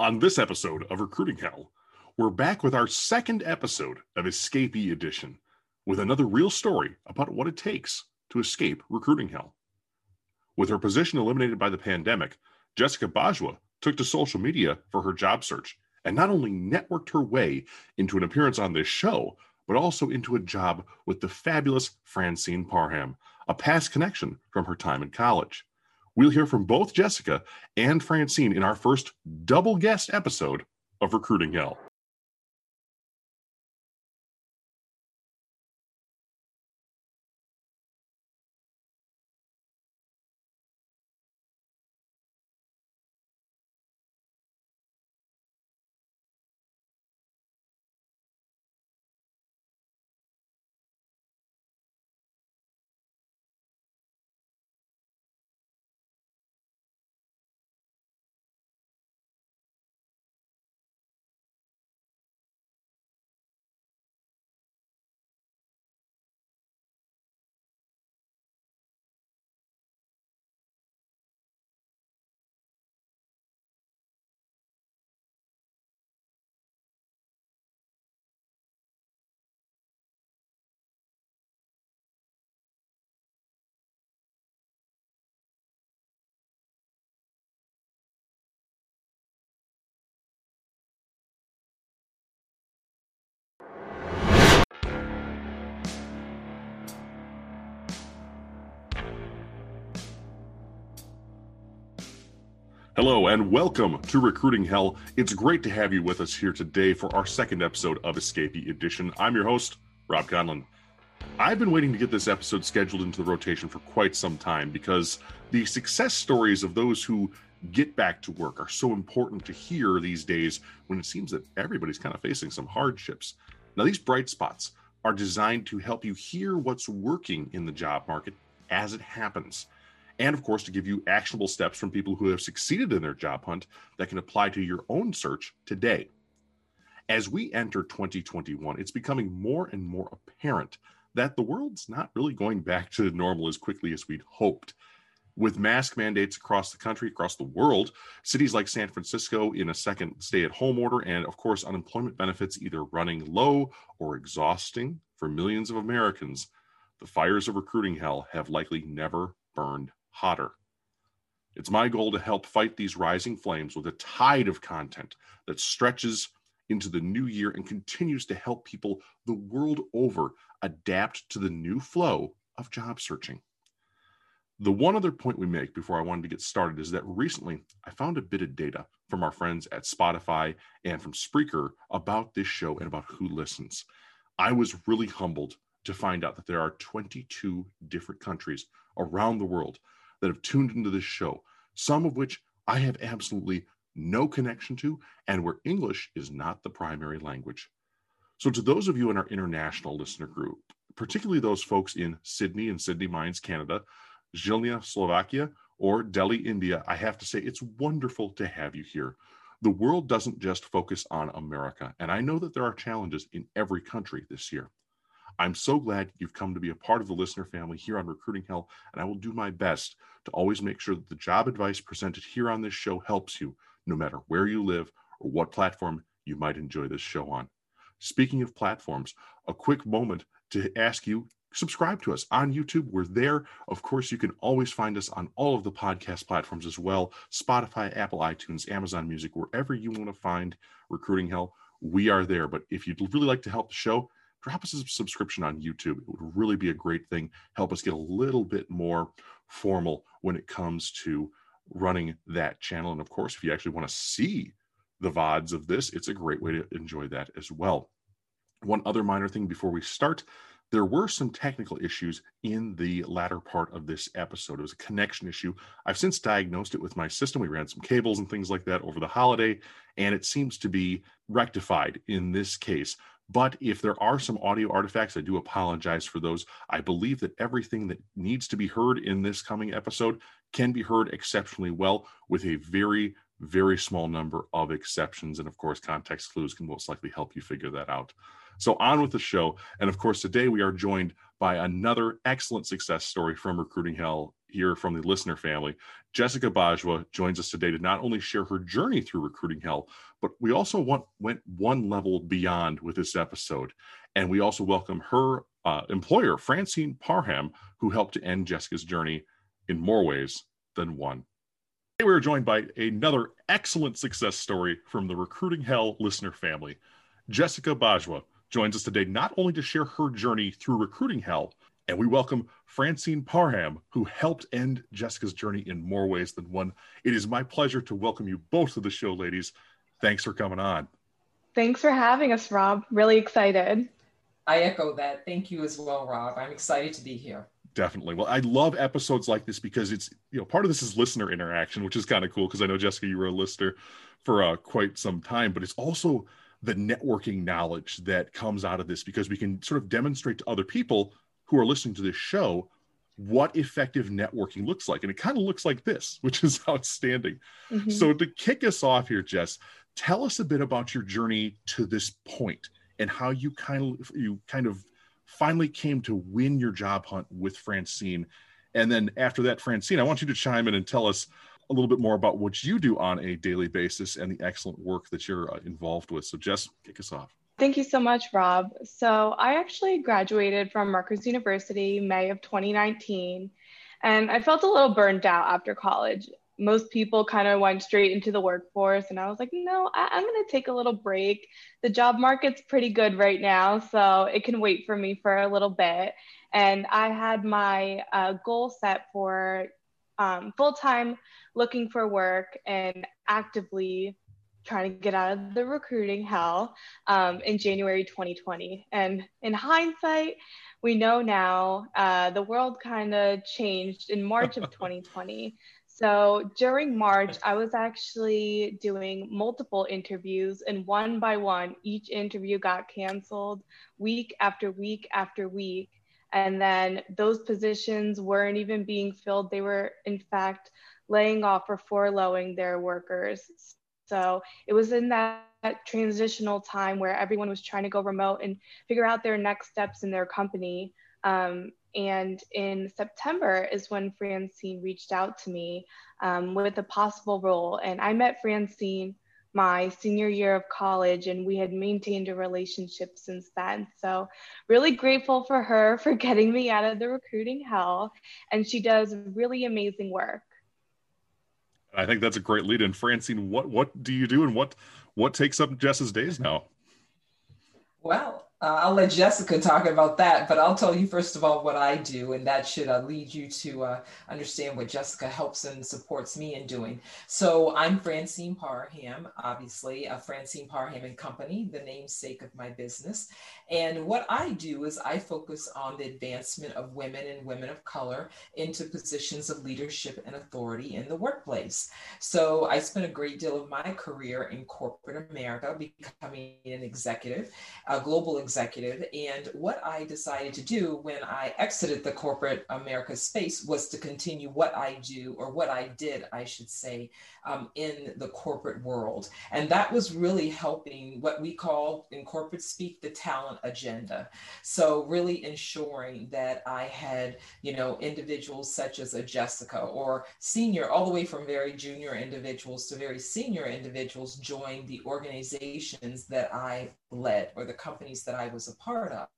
On this episode of Recruiting Hell, we're back with our second episode of Escapee Edition with another real story about what it takes to escape recruiting hell. With her position eliminated by the pandemic, Jessica Bajwa took to social media for her job search and not only networked her way into an appearance on this show, but also into a job with the fabulous Francine Parham, a past connection from her time in college. We'll hear from both Jessica and Francine in our first double guest episode of Recruiting Hell. Hello and welcome to Recruiting Hell. It's great to have you with us here today for our second episode of Escapee Edition. I'm your host, Robb Conlon. I've been waiting to get this episode scheduled into the rotation for quite some time because the success stories of those who get back to work are so important to hear these days when it seems that everybody's kind of facing some hardships. Now, these bright spots are designed to help you hear what's working in the job market as it happens and of course to give you actionable steps from people who have succeeded in their job hunt that can apply to your own search today. As we enter 2021, it's becoming more and more apparent that the world's not really going back to normal as quickly as we'd hoped. With mask mandates across the country, across the world, cities like San Francisco in a second stay at home order, and of course, unemployment benefits either running low or exhausting for millions of Americans, the fires of recruiting hell have likely never burned hotter. It's my goal to help fight these rising flames with a tide of content that stretches into the new year and continues to help people the world over adapt to the new flow of job searching. The one other point we make before I wanted to get started is that recently I found a bit of data from our friends at Spotify and from Spreaker about this show and about who listens. I was really humbled to find out that there are 22 different countries around the world that have tuned into this show, some of which I have absolutely no connection to, and where English is not the primary language. So, to those of you in our international listener group, particularly those folks in Sydney and Sydney Mines, Canada, Zilina, Slovakia, or Delhi, India, I have to say it's wonderful to have you here. The world doesn't just focus on America, and I know that there are challenges in every country this year. I'm so glad you've come to be a part of the listener family here on Recruiting Hell, and I will do my best to always make sure that the job advice presented here on this show helps you, no matter where you live or what platform you might enjoy this show on. Speaking of platforms, a quick moment to ask you subscribe to us on YouTube. We're there. Of course, you can always find us on all of the podcast platforms as well Spotify, Apple, iTunes, Amazon Music, wherever you want to find Recruiting Hell. We are there. But if you'd really like to help the show, drop us a subscription on YouTube. It would really be a great thing. Help us get a little bit more formal when it comes to running that channel. And of course, if you actually want to see the VODs of this, it's a great way to enjoy that as well. One other minor thing before we start there were some technical issues in the latter part of this episode. It was a connection issue. I've since diagnosed it with my system. We ran some cables and things like that over the holiday, and it seems to be rectified in this case. But if there are some audio artifacts, I do apologize for those. I believe that everything that needs to be heard in this coming episode can be heard exceptionally well with a very, very small number of exceptions. And of course, context clues can most likely help you figure that out. So on with the show. And of course, today we are joined by another excellent success story from Recruiting Hell here from the listener family. Jessica Bajwa joins us today to not only share her journey through Recruiting Hell, but we also want, went one level beyond with this episode. And we also welcome her uh, employer, Francine Parham, who helped to end Jessica's journey in more ways than one. Today we are joined by another excellent success story from the Recruiting Hell listener family. Jessica Bajwa joins us today not only to share her journey through Recruiting Hell, and we welcome Francine Parham, who helped end Jessica's journey in more ways than one. It is my pleasure to welcome you both to the show, ladies. Thanks for coming on. Thanks for having us, Robb. Really excited. I echo that. Thank you as well, Robb. I'm excited to be here. Definitely. Well, I love episodes like this because it's, you know, part of this is listener interaction, which is kind of cool because I know, Jessica, you were a listener for uh, quite some time, but it's also the networking knowledge that comes out of this because we can sort of demonstrate to other people who are listening to this show what effective networking looks like. And it kind of looks like this, which is outstanding. Mm-hmm. So, to kick us off here, Jess, tell us a bit about your journey to this point and how you kind of you kind of finally came to win your job hunt with Francine. And then after that, Francine, I want you to chime in and tell us a little bit more about what you do on a daily basis and the excellent work that you're uh, involved with. So, Jess, kick us off. Thank you so much, Rob. So, I actually graduated from Rutgers University May of 2019, and I felt a little burned out after college most people kind of went straight into the workforce and i was like no I- i'm going to take a little break the job market's pretty good right now so it can wait for me for a little bit and i had my uh, goal set for um, full-time looking for work and actively trying to get out of the recruiting hell um, in january 2020 and in hindsight we know now uh, the world kind of changed in march of 2020 So during March, I was actually doing multiple interviews, and one by one, each interview got canceled week after week after week. And then those positions weren't even being filled. They were, in fact, laying off or furloughing their workers. So it was in that, that transitional time where everyone was trying to go remote and figure out their next steps in their company. Um, and in September is when Francine reached out to me um, with a possible role. And I met Francine my senior year of college, and we had maintained a relationship since then. So, really grateful for her for getting me out of the recruiting hell. And she does really amazing work. I think that's a great lead And Francine, what, what do you do and what, what takes up Jess's days now? Well, uh, I'll let Jessica talk about that, but I'll tell you first of all what I do, and that should uh, lead you to uh, understand what Jessica helps and supports me in doing. So I'm Francine Parham, obviously, a Francine Parham and Company, the namesake of my business. And what I do is I focus on the advancement of women and women of color into positions of leadership and authority in the workplace. So I spent a great deal of my career in corporate America, becoming an executive, a global executive executive. And what I decided to do when I exited the corporate America space was to continue what I do, or what I did, I should say, um, in the corporate world. And that was really helping what we call in corporate speak the talent agenda. So, really ensuring that I had, you know, individuals such as a Jessica or senior, all the way from very junior individuals to very senior individuals join the organizations that I led or the companies that I was a part of.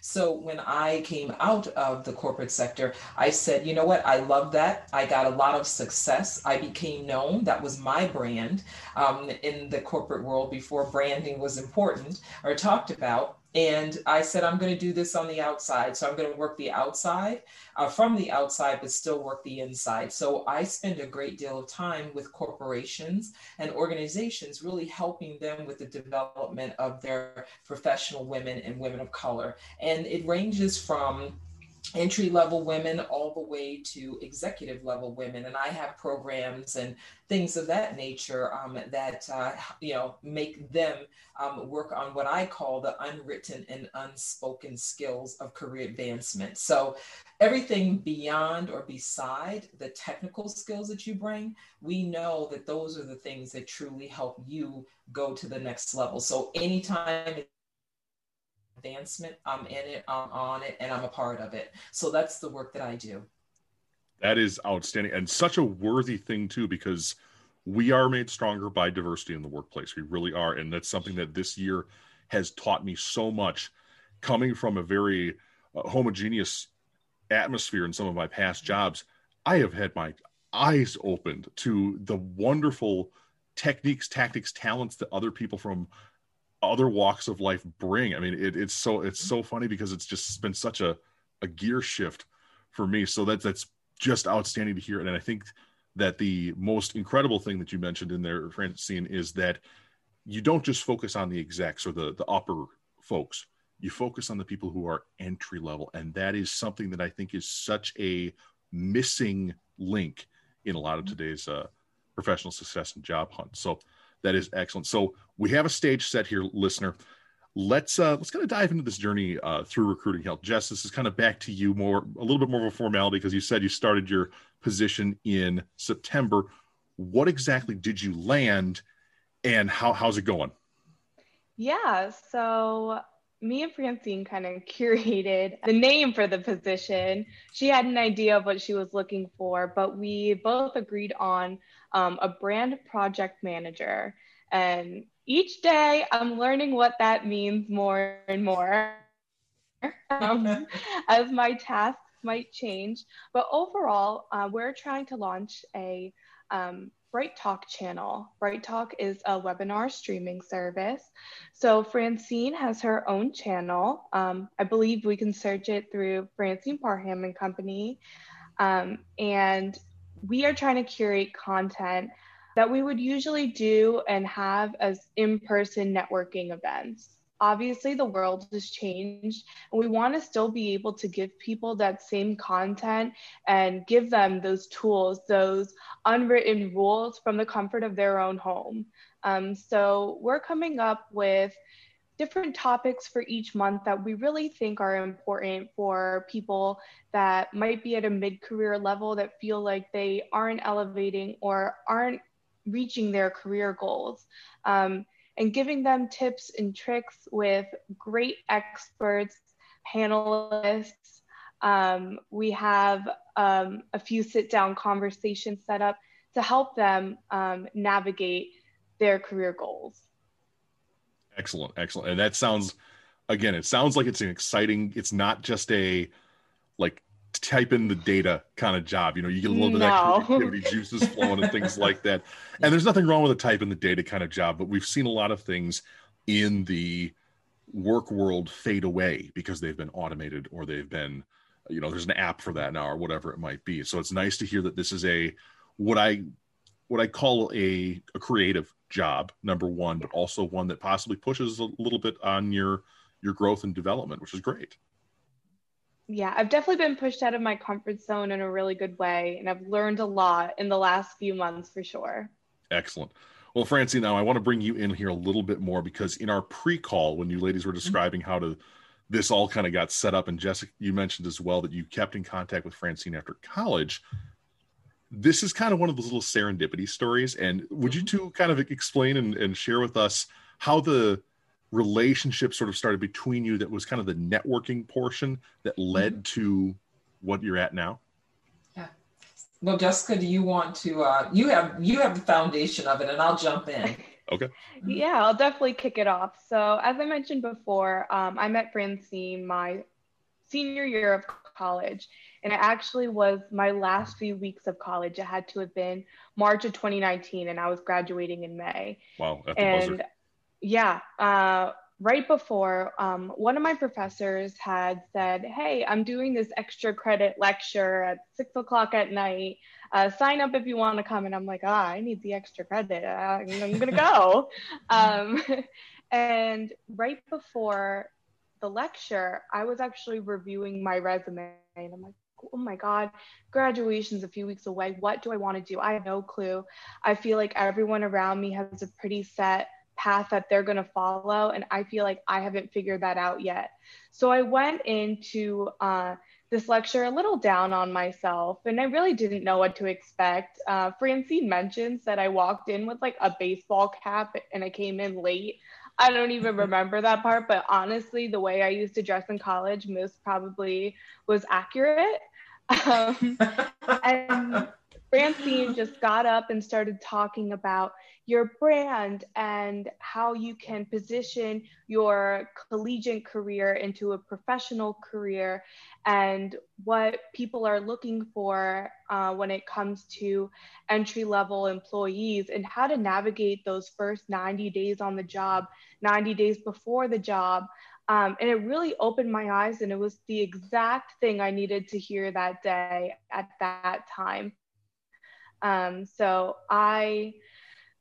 So when I came out of the corporate sector, I said, you know what? I love that. I got a lot of success. I became known. That was my brand um, in the corporate world before branding was important or talked about. And I said, I'm going to do this on the outside. So I'm going to work the outside uh, from the outside, but still work the inside. So I spend a great deal of time with corporations and organizations, really helping them with the development of their professional women and women of color. And it ranges from entry level women all the way to executive level women. And i have programs and things of that nature um, that uh, you know make them um, work on what i call the unwritten and unspoken skills of career advancement. So everything beyond or beside the technical skills that you bring we know that those are the things that truly help you go to the next level. So anytime advancement. I'm in it, I'm on it, and I'm a part of it. So that's the work that I do. That is outstanding and such a worthy thing too, because we are made stronger by diversity in the workplace. We really are, and that's something that this year has taught me so much. Coming from a very uh, homogeneous atmosphere in some of my past jobs, I have had my eyes opened to the wonderful techniques, tactics, talents that other people from other walks of life bring. I mean, it, it's so it's so funny because it's just been such a a gear shift for me. So that's that's just outstanding to hear. And I think that the most incredible thing that you mentioned in there, Francine, is that you don't just focus on the execs or the the upper folks. You focus on the people who are entry level, and that is something that I think is such a missing link in a lot of today's uh, professional success and job hunt. So that is excellent. So we have a stage set here, listener. Let's uh, let's kind of dive into this journey uh, through recruiting hell. Jess, this is kind of back to you more a little bit more of a formality because you said you started your position in September. What exactly did you land, and how how's it going? Yeah, so me and Francine kind of curated the name for the position. She had an idea of what she was looking for, but we both agreed on um, a brand project manager. And each day I'm learning what that means more and more um, as my tasks might change. But overall, uh, we're trying to launch a um, BrightTALK channel. BrightTALK is a webinar streaming service. So Francine has her own channel. Um, I believe we can search it through Francine Parham and Company. Um, and we are trying to curate content that we would usually do and have as in-person networking events obviously the world has changed and we want to still be able to give people that same content and give them those tools those unwritten rules from the comfort of their own home. Um, so we're coming up with different topics for each month that we really think are important for people that might be at a mid-career level that feel like they aren't elevating or aren't reaching their career goals. Um, and giving them tips and tricks with great experts, panelists. Um, we have um, a few sit down conversations set up to help them um, navigate their career goals. Excellent, excellent. And that sounds, again, it sounds like it's an exciting, it's not just a like type in the data kind of job. You know, you get a little bit no. of creativity juices flowing and things like that. And there's nothing wrong with a type in the data kind of job, but we've seen a lot of things in the work world fade away because they've been automated or they've been, you know, there's an app for that now or whatever it might be. So it's nice to hear that this is a what I what I call a, a creative job, number one, but also one that possibly pushes a little bit on your your growth and development, which is great yeah, I've definitely been pushed out of my comfort zone in a really good way. And I've learned a lot in the last few months for sure. Excellent. Well, Francie, now I want to bring you in here a little bit more because in our pre call, when you ladies were mm-hmm. describing how to this all kind of got set up, and Jessica, you mentioned as well that you kept in contact with Francine after college. This is kind of one of those little serendipity stories. And would you mm-hmm. two kind of explain and, and share with us how the relationship sort of started between you that was kind of the networking portion that led mm-hmm. to what you're at now? Yeah. Well, Jessica, do you want to? Uh, you have you have the foundation of it, and I'll jump in. Okay. Yeah, I'll definitely kick it off. So, as I mentioned before, um, I met Francine my senior year of college, and it actually was my last few weeks of college. It had to have been March of 2019, and I was graduating in May. Wow, and yeah, uh, right before, um, one of my professors had said, Hey, I'm doing this extra credit lecture at six o'clock at night. Uh, sign up if you want to come. And I'm like, Ah, I need the extra credit. Uh, I'm going to go. um, and right before the lecture, I was actually reviewing my resume. And I'm like, oh my God, graduation's a few weeks away. What do I want to do? I have no clue. I feel like everyone around me has a pretty set path that they're going to follow. And I feel like I haven't figured that out yet. So I went into uh, this lecture a little down on myself and I really didn't know what to expect. Uh, Francine mentions that I walked in with like a baseball cap and I came in late. I don't even remember that part, but honestly, the way I used to dress in college most probably was accurate. Um, and Francine just got up and started talking about your brand and how you can position your collegiate career into a professional career and what people are looking for uh, when it comes to entry level employees and how to navigate those first 90 days on the job, 90 days before the job. Um, and it really opened my eyes, and it was the exact thing I needed to hear that day at that time. Um, so I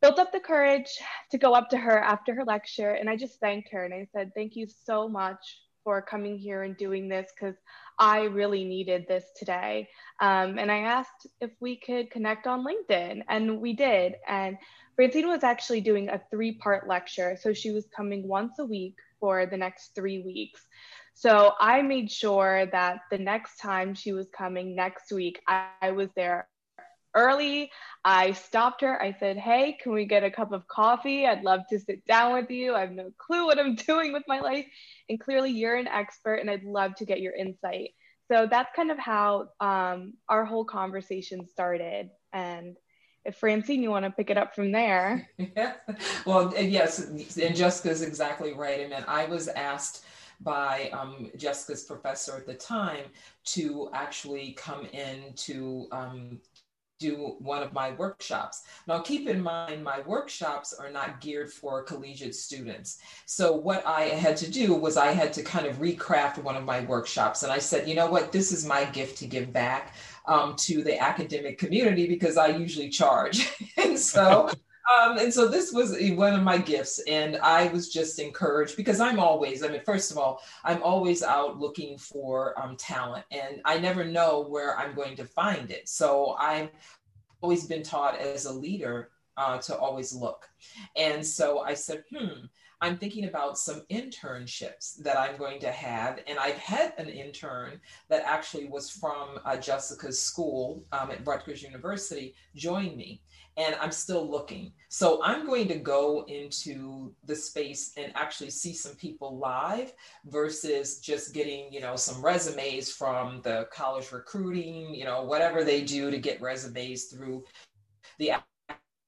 built up the courage to go up to her after her lecture and I just thanked her and I said, Thank you so much for coming here and doing this because I really needed this today. Um, and I asked if we could connect on LinkedIn, and we did. And Francine was actually doing a three part lecture. So she was coming once a week for the next three weeks. So I made sure that the next time she was coming next week, I, I was there early. I stopped her. I said, Hey, can we get a cup of coffee? I'd love to sit down with you. I have no clue what I'm doing with my life. And clearly, you're an expert, and I'd love to get your insight. So that's kind of how um, our whole conversation started. And if Francine, you want to pick it up from there. Yeah. Well, yes, and Jessica's exactly right. I mean, I was asked by um, Jessica's professor at the time to actually come in to um, do one of my workshops. Now, keep in mind, my workshops are not geared for collegiate students. So, what I had to do was I had to kind of recraft one of my workshops. And I said, you know what, this is my gift to give back um, to the academic community because I usually charge. and so, um, and so this was one of my gifts, and I was just encouraged because I'm always, I mean, first of all, I'm always out looking for um, talent, and I never know where I'm going to find it. So I've always been taught as a leader uh, to always look. And so I said, hmm, I'm thinking about some internships that I'm going to have. And I've had an intern that actually was from uh, Jessica's school um, at Rutgers University join me and I'm still looking. So I'm going to go into the space and actually see some people live versus just getting, you know, some resumes from the college recruiting, you know, whatever they do to get resumes through the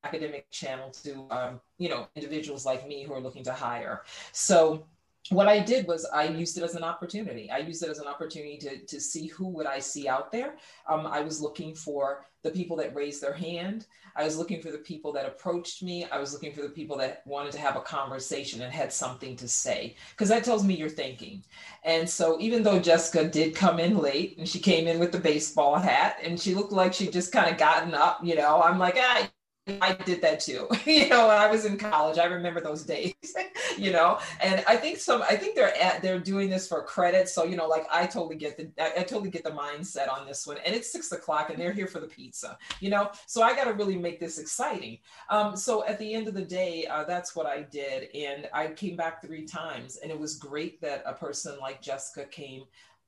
academic channel to, um, you know, individuals like me who are looking to hire. So what I did was I used it as an opportunity. I used it as an opportunity to, to see who would I see out there. Um, I was looking for the people that raised their hand. I was looking for the people that approached me. I was looking for the people that wanted to have a conversation and had something to say, because that tells me you're thinking. And so, even though Jessica did come in late and she came in with the baseball hat and she looked like she just kind of gotten up, you know, I'm like, ah, I did that too. you know, when I was in college, I remember those days. you know, and I think some, I think they're at, they're doing this for credit. So you know, like I totally get the, I, I totally get the mindset on this one. And it's six o'clock, and they're here for the pizza. You know, so I got to really make this exciting. Um, so at the end of the day, uh, that's what I did, and I came back three times, and it was great that a person like Jessica came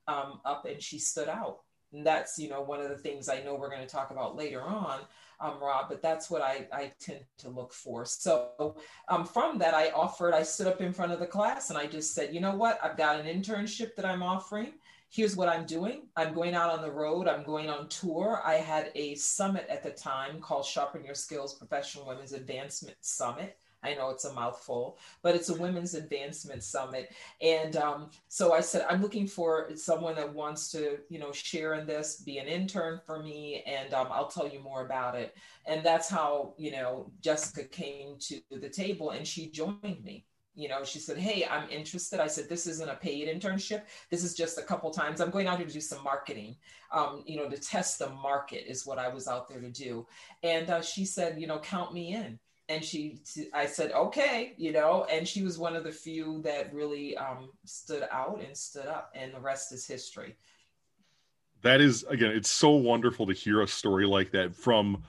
um, up and she stood out. And that's you know one of the things I know we're going to talk about later on um, Robb, but that's what I, I tend to look for. So um, from that, I offered, I stood up in front of the class and I just said, you know what, I've got an internship that I'm offering. Here's what I'm doing. I'm going out on the road. I'm going on tour. I had a summit at the time called Sharpen Your Skills Professional Women's Advancement Summit. I know it's a mouthful, but it's a women's advancement summit. And um, so I said, I'm looking for someone that wants to, you know, share in this, be an intern for me, and um, I'll tell you more about it. And that's how, you know, Jessica came to the table and she joined me. You know she said hey i'm interested. I said this isn't a paid internship. This is just a couple times. I'm going out here to do some marketing um, you know to test the market is what i was out there to do. And uh, she said you know count me in and she i said okay you know and she was one of the few that really um, stood out and stood up and the rest is history. That is again it's so wonderful to hear a story like that from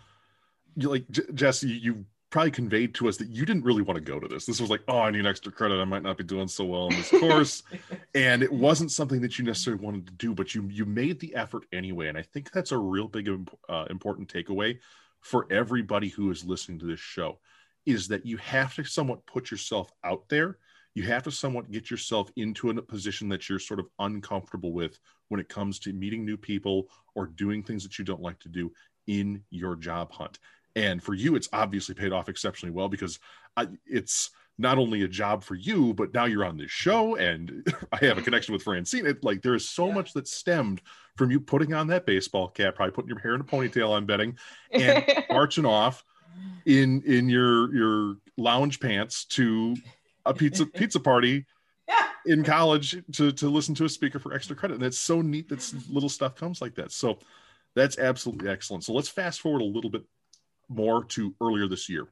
like J- jesse you probably conveyed to us that you didn't really want to go to this. This was like oh i need extra credit. I might not be doing so well in this course. And it wasn't something that you necessarily wanted to do but you you made the effort anyway and i think that's a real big uh, important takeaway for everybody who is listening to this show is that you have to somewhat put yourself out there. You have to somewhat get yourself into a position that you're sort of uncomfortable with when it comes to meeting new people or doing things that you don't like to do in your job hunt. And for you, it's obviously paid off exceptionally well because I, it's not only a job for you, but now you're on this show and I have a connection with Francine. It, like there is so yeah. much that stemmed from you putting on that baseball cap, probably putting your hair in a ponytail, I'm betting, and marching off in in your your lounge pants to a pizza pizza party yeah. in college to to listen to a speaker for extra credit. And it's so neat that little stuff comes like that. So that's absolutely excellent. So let's fast forward a little bit more to earlier this year.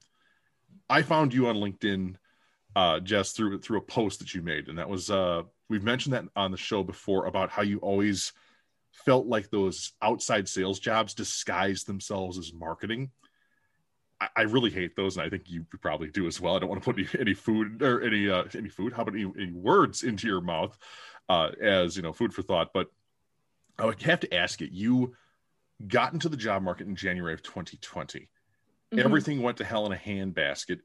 I found you on LinkedIn, uh, Jess, through through a post that you made, and that was uh, we've mentioned that on the show before about how you always felt like those outside sales jobs disguised themselves as marketing. I, I really hate those, and I think you probably do as well. I don't want to put any, any food or any uh, any food. How about any, any words into your mouth uh, as you know food for thought? But I would have to ask it. You got into the job market in January of 2020. Mm-hmm. Everything went to hell in a handbasket.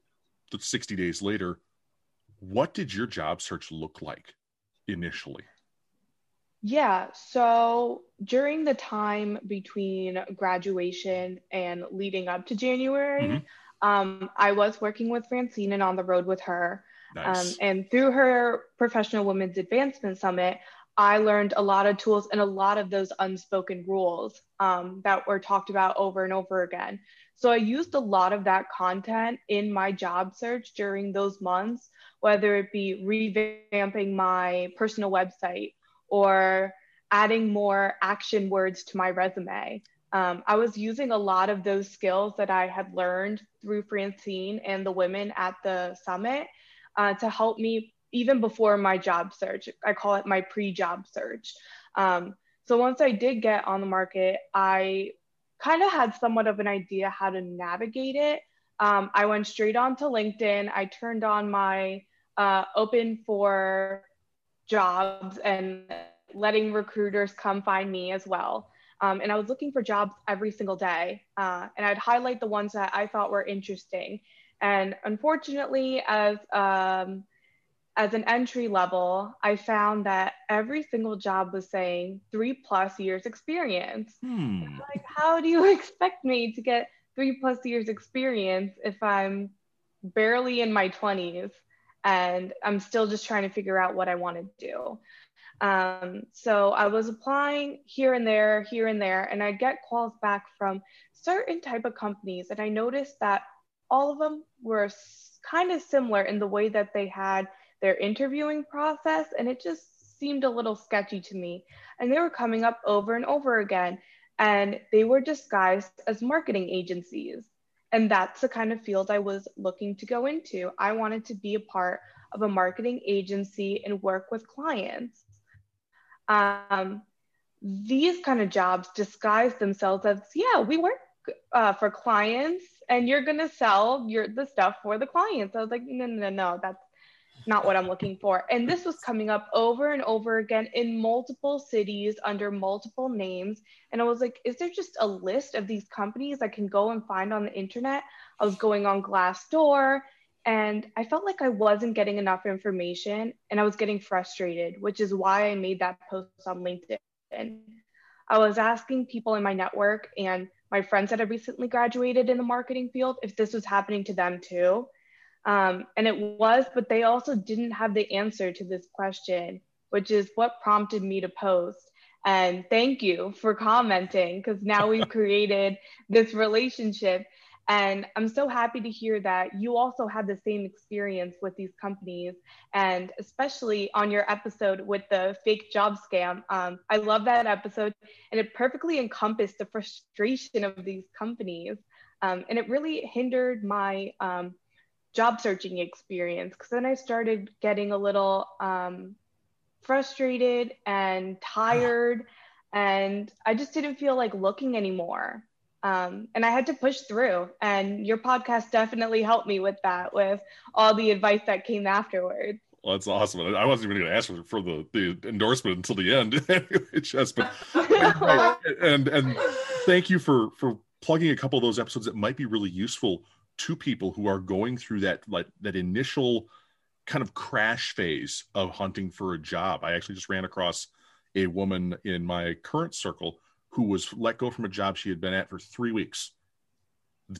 60 days later, what did your job search look like initially? Yeah, so during the time between graduation and leading up to January, mm-hmm. um, I was working with Francine and on the road with her. Nice. Um, and through her Professional Women's Advancement Summit, I learned a lot of tools and a lot of those unspoken rules um, that were talked about over and over again. So I used a lot of that content in my job search during those months, whether it be revamping my personal website or adding more action words to my resume. Um, I was using a lot of those skills that I had learned through Francine and the women at the summit uh, to help me even before my job search. I call it my pre job search. Um, so once I did get on the market, I kind of had somewhat of an idea how to navigate it. Um, I went straight on to LinkedIn. I turned on my uh, open for jobs and letting recruiters come find me as well. Um, and I was looking for jobs every single day. Uh, and I'd highlight the ones that I thought were interesting. And unfortunately, as um, as an entry level, I found that every single job was saying three plus years experience. Hmm. Like, how do you expect me to get three plus years experience if I'm barely in my 20s and I'm still just trying to figure out what I want to do? Um, so I was applying here and there, here and there, and I'd get calls back from certain type of companies, and I noticed that all of them were kind of similar in the way that they had their interviewing process and it just seemed a little sketchy to me. And they were coming up over and over again and they were disguised as marketing agencies. And that's the kind of field I was looking to go into. I wanted to be a part of a marketing agency and work with clients. Um, these kind of jobs disguise themselves as, yeah, we work uh, for clients and you're going to sell your the stuff for the clients. I was like, no, no, no, that's not what I'm looking for. And this was coming up over and over again in multiple cities under multiple names. And I was like, is there just a list of these companies I can go and find on the internet? I was going on Glassdoor and I felt like I wasn't getting enough information and I was getting frustrated, which is why I made that post on LinkedIn. I was asking people in my network and my friends that had recently graduated in the marketing field if this was happening to them too. Um, and it was, but they also didn't have the answer to this question, which is what prompted me to post. And thank you for commenting because now we've created this relationship. And I'm so happy to hear that you also had the same experience with these companies, and especially on your episode with the fake job scam. Um, I love that episode, and it perfectly encompassed the frustration of these companies. Um, and it really hindered my um, job searching experience because then I started getting a little um, frustrated and tired, and I just didn't feel like looking anymore. Um, and I had to push through. And your podcast definitely helped me with that, with all the advice that came afterwards. Well, that's awesome. I wasn't even going to ask for, for the, the endorsement until the end. just, but and and thank you for for plugging a couple of those episodes that might be really useful two people who are going through that like that initial kind of crash phase of hunting for a job. I actually just ran across a woman in my current circle who was let go from a job she had been at for three weeks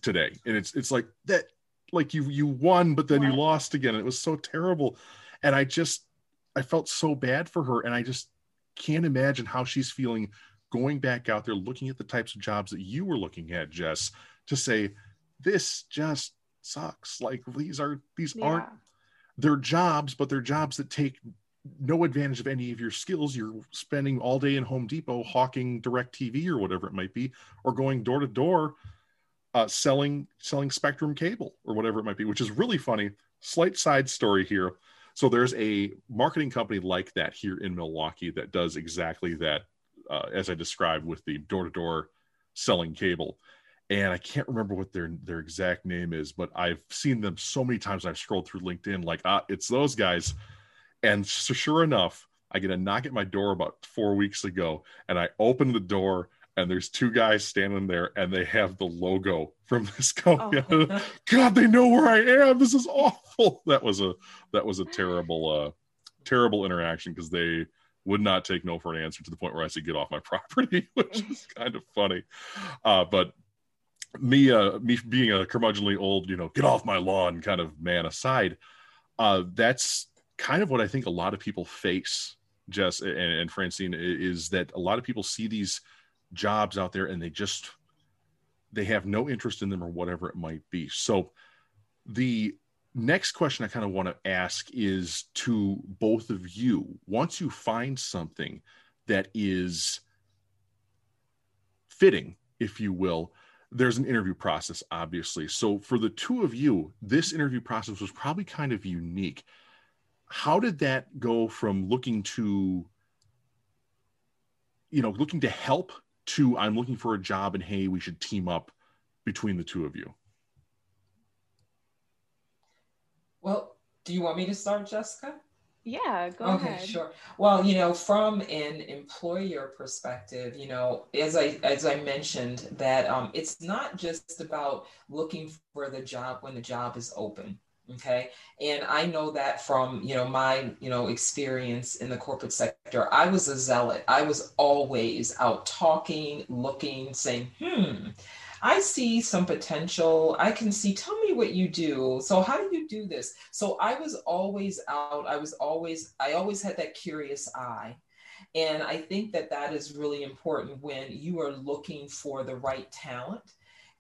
today, and it's it's like that, like you you won, but then you lost again. It was so terrible, and I just I felt so bad for her, and I just can't imagine how she's feeling going back out there looking at the types of jobs that you were looking at, Jess, to say this just sucks. Like these are these yeah. aren't they're jobs, but they're jobs that take no advantage of any of your skills. You're spending all day in Home Depot hawking DirecTV or whatever it might be, or going door to door uh, selling selling Spectrum cable or whatever it might be, which is really funny. Slight side story here. So there's a marketing company like that here in Milwaukee that does exactly that, uh, as I described with the door to door selling cable and I can't remember what their their exact name is, but I've seen them so many times. I've scrolled through LinkedIn, like ah, it's those guys. And so sure enough, I get a knock at my door about four weeks ago, and I open the door, and there's two guys standing there, and they have the logo from this company. Oh. God, they know where I am. This is awful. That was a that was a terrible uh terrible interaction because they would not take no for an answer to the point where I said, "Get off my property," which is kind of funny. Uh, but me uh me being a curmudgeonly old you know get off my lawn kind of man aside uh that's kind of what i think a lot of people face jess and, and francine is that a lot of people see these jobs out there and they just they have no interest in them or whatever it might be. So the next question i kind of want to ask is to both of you once you find something that is fitting if you will there's an interview process, obviously. So for the two of you, this interview process was probably kind of unique. How did that go from looking to, you know, looking to help to I'm looking for a job and hey, we should team up between the two of you? Well, do you want me to start, Jessica? Yeah, go ahead. okay, ahead. sure. Well, you know, from an employer perspective, you know, as I as I mentioned, that um, it's not just about looking for the job when the job is open. Okay, and I know that from you know my you know experience in the corporate sector, I was a zealot. I was always out talking, looking, saying, hmm I see some potential. I can see, tell me what you do. So, how do you do this? So, I was always out. I was always, I always had that curious eye. And I think that that is really important when you are looking for the right talent,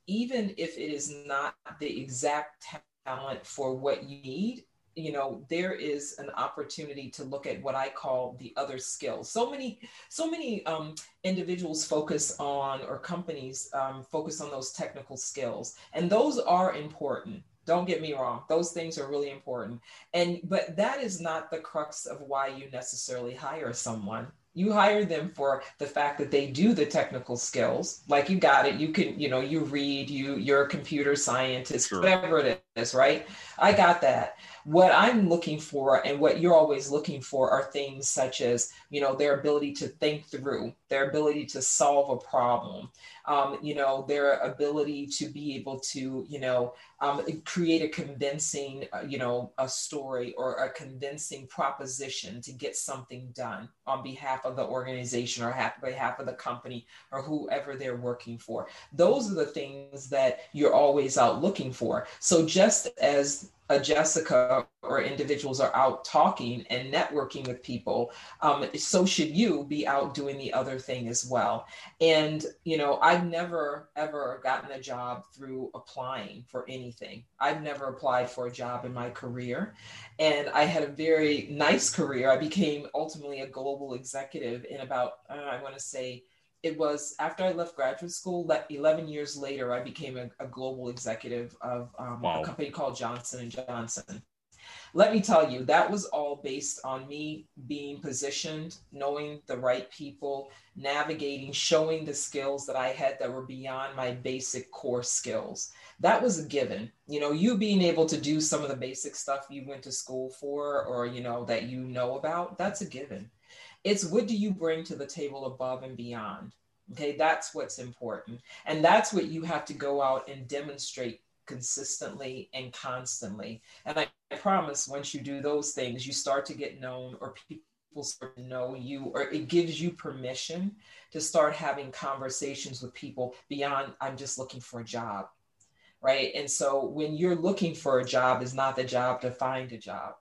even if it is not the exact talent for what you need you know there is an opportunity to look at what i call the other skills. So many so many um, individuals focus on or companies um, focus on those technical skills and those are important. Don't get me wrong those things are really important. And but that is not the crux of why you necessarily hire someone. You hire them for the fact that they do the technical skills. Like you got it you can you know you read you you're a computer scientist sure. whatever it is right? I got that. What i'm looking for and what you're always looking for are things such as you know their ability to think through their ability to solve a problem um, you know their ability to be able to you know um, create a convincing uh, you know a story or a convincing proposition to get something done on behalf of the organization or on behalf of the company or whoever they're working for. Those are the things that you're always out looking for. So just as a Jessica or individuals are out talking and networking with people, um, so should you be out doing the other thing as well. And, you know, I've never ever gotten a job through applying for anything. I've never applied for a job in my career. And I had a very nice career. I became ultimately a global executive in about, uh, I want to say, it was after I left graduate school, 11 years later, I became a, a global executive of um, wow. a company called Johnson and Johnson. Let me tell you, that was all based on me being positioned, knowing the right people, navigating, showing the skills that I had that were beyond my basic core skills. That was a given. You know, you being able to do some of the basic stuff you went to school for or, you know, that you know about, that's a given it's what do you bring to the table above and beyond? Okay, that's what's important. And that's what you have to go out and demonstrate consistently and constantly. And I, promise once you do those things, you start to get known or people start to know you, or it gives you permission to start having conversations with people beyond, I'm just looking for a job. Right. And so when you're looking for a job, is not the job to find a job.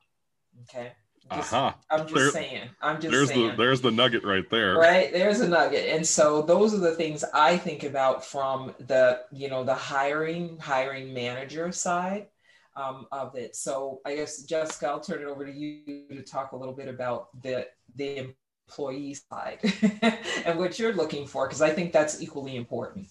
Okay. Just, uh-huh. I'm just there, saying. I'm just there's saying. The, there's the nugget right there. Right. There's a nugget. And so those are the things I think about from the, you know, the hiring, hiring manager side um, of it. So I guess Jessica, I'll turn it over to you to talk a little bit about the the employee side and what you're looking for, because I think that's equally important.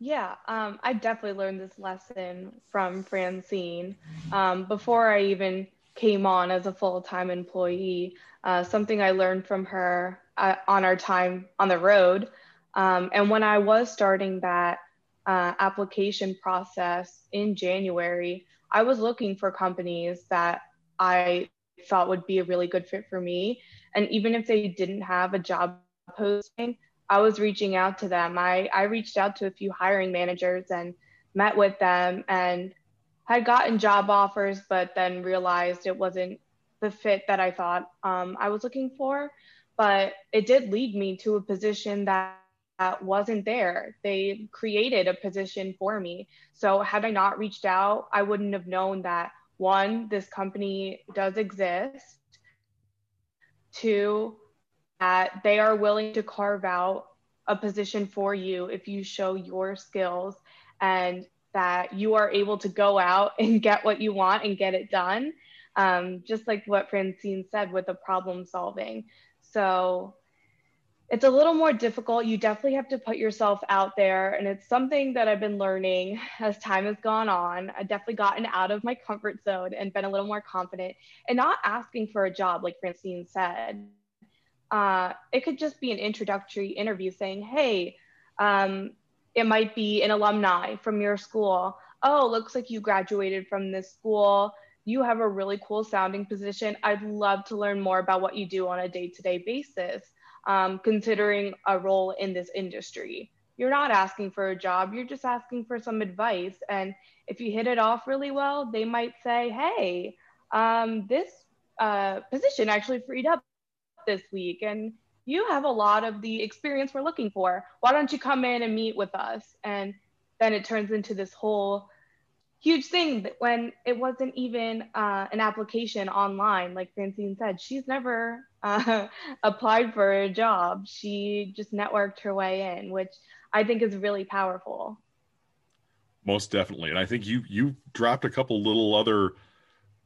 Yeah, um, I definitely learned this lesson from Francine um, before I even came on as a full-time employee. Uh, something I learned from her uh, on our time on the road. Um, and when I was starting that uh, application process in January, I was looking for companies that I thought would be a really good fit for me. And even if they didn't have a job posting, I was reaching out to them. I, I reached out to a few hiring managers and met with them and had gotten job offers, but then realized it wasn't the fit that I thought um, I was looking for. But it did lead me to a position that, that wasn't there. They created a position for me. So had I not reached out, I wouldn't have known that one, this company does exist. Two, that they are willing to carve out a position for you if you show your skills and that you are able to go out and get what you want and get it done. Um, just like what Francine said with the problem solving. So it's a little more difficult. You definitely have to put yourself out there. And it's something that I've been learning as time has gone on. I've definitely gotten out of my comfort zone and been a little more confident and not asking for a job, like Francine said. Uh, it could just be an introductory interview saying, hey, um, it might be an alumni from your school. Oh, looks like you graduated from this school. You have a really cool sounding position. I'd love to learn more about what you do on a day to day basis, um, considering a role in this industry. You're not asking for a job, you're just asking for some advice. And if you hit it off really well, they might say, hey, um, this uh, position actually freed up this week. And you have a lot of the experience we're looking for. Why don't you come in and meet with us? And then it turns into this whole huge thing that when it wasn't even uh, an application online, like Francine said, she's never uh, applied for a job. She just networked her way in, which I think is really powerful. Most definitely, and I think you you dropped a couple little other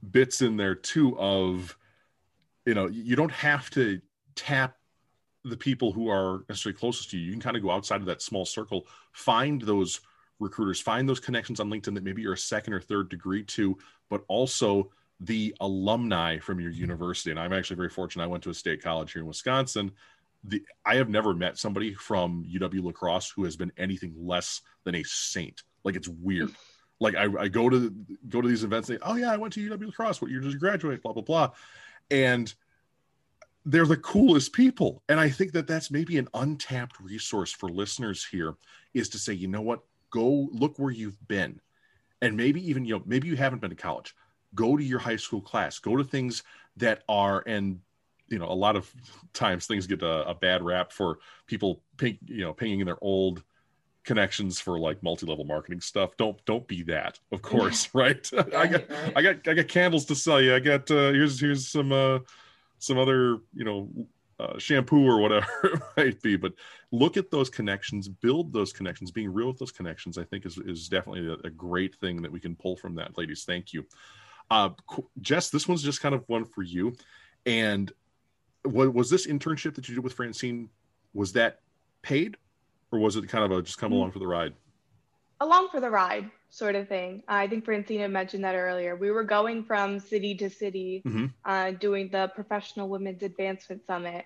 bits in there too. Of you know, you don't have to tap the people who are necessarily closest to you. You can kind of go outside of that small circle, find those recruiters, find those connections on LinkedIn that maybe you're a second or third degree to, but also the alumni from your university. And I'm actually very fortunate. I went to a state college here in Wisconsin. The I have never met somebody from UW La Crosse who has been anything less than a saint. Like it's weird. Hmm. Like I, I go to go to these events. And say, oh yeah, I went to UW La Crosse. What year did you graduate? Blah blah blah. And they're the coolest people. And i think that that's maybe an untapped resource for listeners here is to say you know what? Go look where you've been. And maybe even you know maybe you haven't been to college. Go to your high school class. Go to things that are and you know a lot of times things get a, a bad rap for people ping, you know pinging in their old connections for like multi-level marketing stuff. Don't don't be that of course right? I got i got i got candles to sell you. I got uh here's here's some uh some other you know uh, shampoo or whatever it might be but look at those connections build those connections. Being real with those connections i think is, is definitely a, a great thing that we can pull from that ladies. Thank you. Uh, jess this one's just kind of one for you. And what was this internship that you did with francine was that paid or was it kind of a just come mm-hmm. along for the ride along for the ride sort of thing. I think Francine mentioned that earlier. We were going from city to city mm-hmm. uh, doing the Professional Women's Advancement Summit.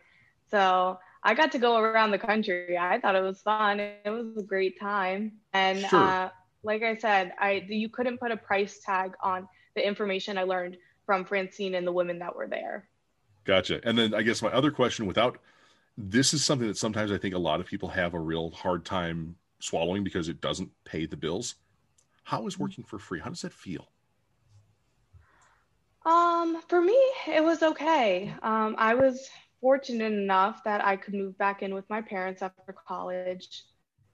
So I got to go around the country. I thought it was fun. It was a great time. And sure. uh, like I said, I you couldn't put a price tag on the information I learned from Francine and the women that were there. Gotcha. And then I guess my other question without this is something that sometimes I think a lot of people have a real hard time swallowing because it doesn't pay the bills. How is working for free? How does that feel? Um, for me, it was okay. Um, I was fortunate enough that I could move back in with my parents after college,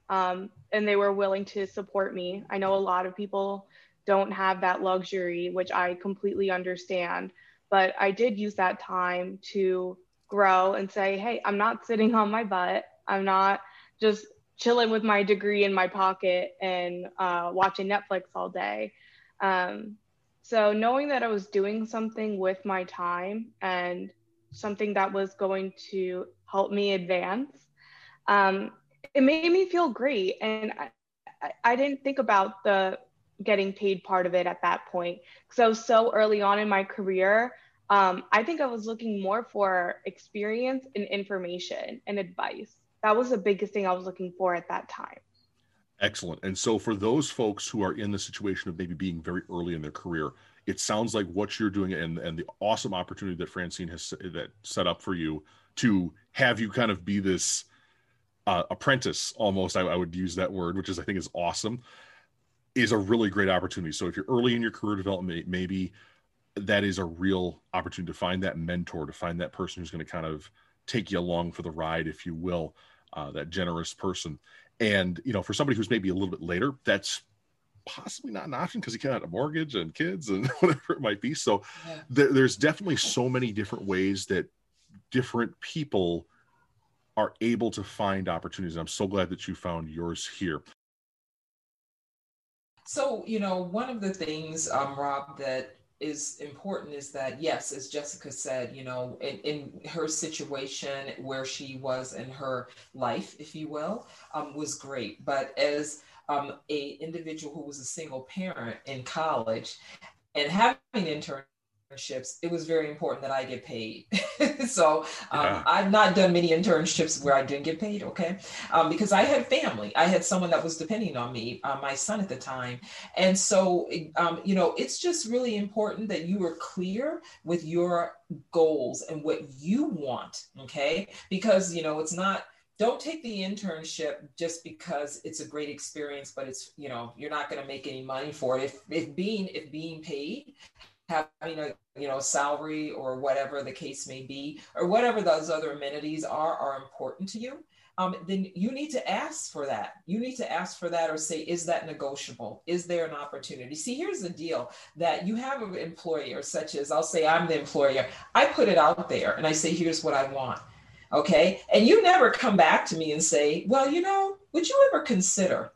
um, and they were willing to support me. I know a lot of people don't have that luxury, which I completely understand, but I did use that time to grow and say, hey, I'm not sitting on my butt. I'm not just chilling with my degree in my pocket and uh, watching Netflix all day. Um, so knowing that I was doing something with my time and something that was going to help me advance, um, it made me feel great. And I, I didn't think about the getting paid part of it at that point So so early on in my career. Um, I think I was looking more for experience and information and advice. That was the biggest thing I was looking for at that time. Excellent. And so, for those folks who are in the situation of maybe being very early in their career, it sounds like what you're doing and and the awesome opportunity that Francine has that set up for you to have you kind of be this uh, apprentice almost. I, I would use that word, which is I think is awesome. Is a really great opportunity. So if you're early in your career development, maybe that is a real opportunity to find that mentor, to find that person who's going to kind of take you along for the ride, if you will, uh, that generous person. And you know, for somebody who's maybe a little bit later, that's possibly not an option because you can't have a mortgage and kids and whatever it might be. So yeah. there, there's definitely so many different ways that different people are able to find opportunities. And I'm so glad that you found yours here. So, you know, one of the things, um, Robb, that is important is that yes as jessica said you know in, in her situation where she was in her life if you will um, was great. But as um, a individual who was a single parent in college and having intern internships, it was very important that I get paid. so um, yeah. I've not done many internships where I didn't get paid, okay? Um, because I had family. I had someone that was depending on me, uh, my son at the time. And so, um, you know, it's just really important that you are clear with your goals and what you want, okay? Because, you know, it's not don't take the internship just because it's a great experience but it's you know you're not going to make any money for it if, if being if being paid having a you know salary or whatever the case may be or whatever those other amenities are are important to you um, then you need to ask for that. You need to ask for that or say is that negotiable? Is there an opportunity? See here's the deal that you have an employer such as i'll say i'm the employer. I put it out there and i say here's what i want okay? And you never come back to me and say well you know would you ever consider?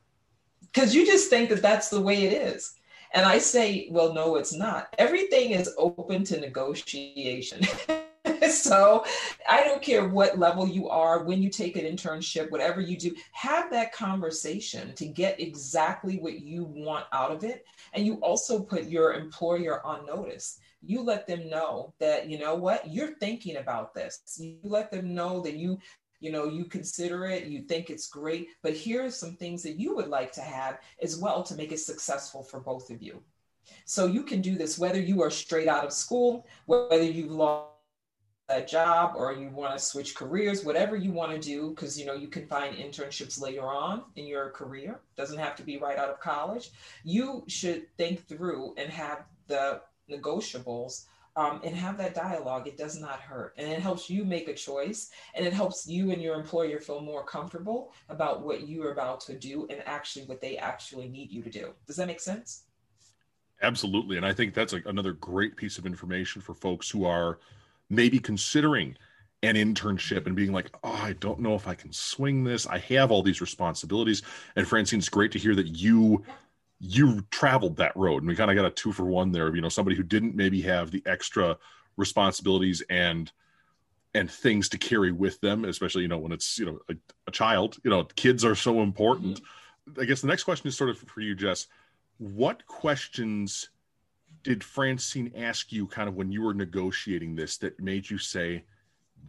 Because you just think that that's the way it is and I say, well, no, it's not. Everything is open to negotiation. so I don't care what level you are, when you take an internship, whatever you do, have that conversation to get exactly what you want out of it. And you also put your employer on notice. You let them know that, you know what, you're thinking about this. You let them know that you you know you consider it you think it's great but here are some things that you would like to have as well to make it successful for both of you. So you can do this whether you are straight out of school whether you've lost a job or you want to switch careers whatever you want to do because you know you can find internships later on in your career. Doesn't have to be right out of college. You should think through and have the negotiables um, and have that dialogue. It does not hurt. And it helps you make a choice and it helps you and your employer feel more comfortable about what you are about to do and actually what they actually need you to do. Does that make sense? Absolutely. And I think that's like another great piece of information for folks who are maybe considering an internship and being like, oh, I don't know if I can swing this. I have all these responsibilities. And Francine, it's great to hear that you you traveled that road and we kind of got a two for one there of you know somebody who didn't maybe have the extra responsibilities and and things to carry with them especially you know when it's you know a, a child you know kids are so important. Mm-hmm. i guess the next question is sort of for you jess. What questions did francine ask you kind of when you were negotiating this that made you say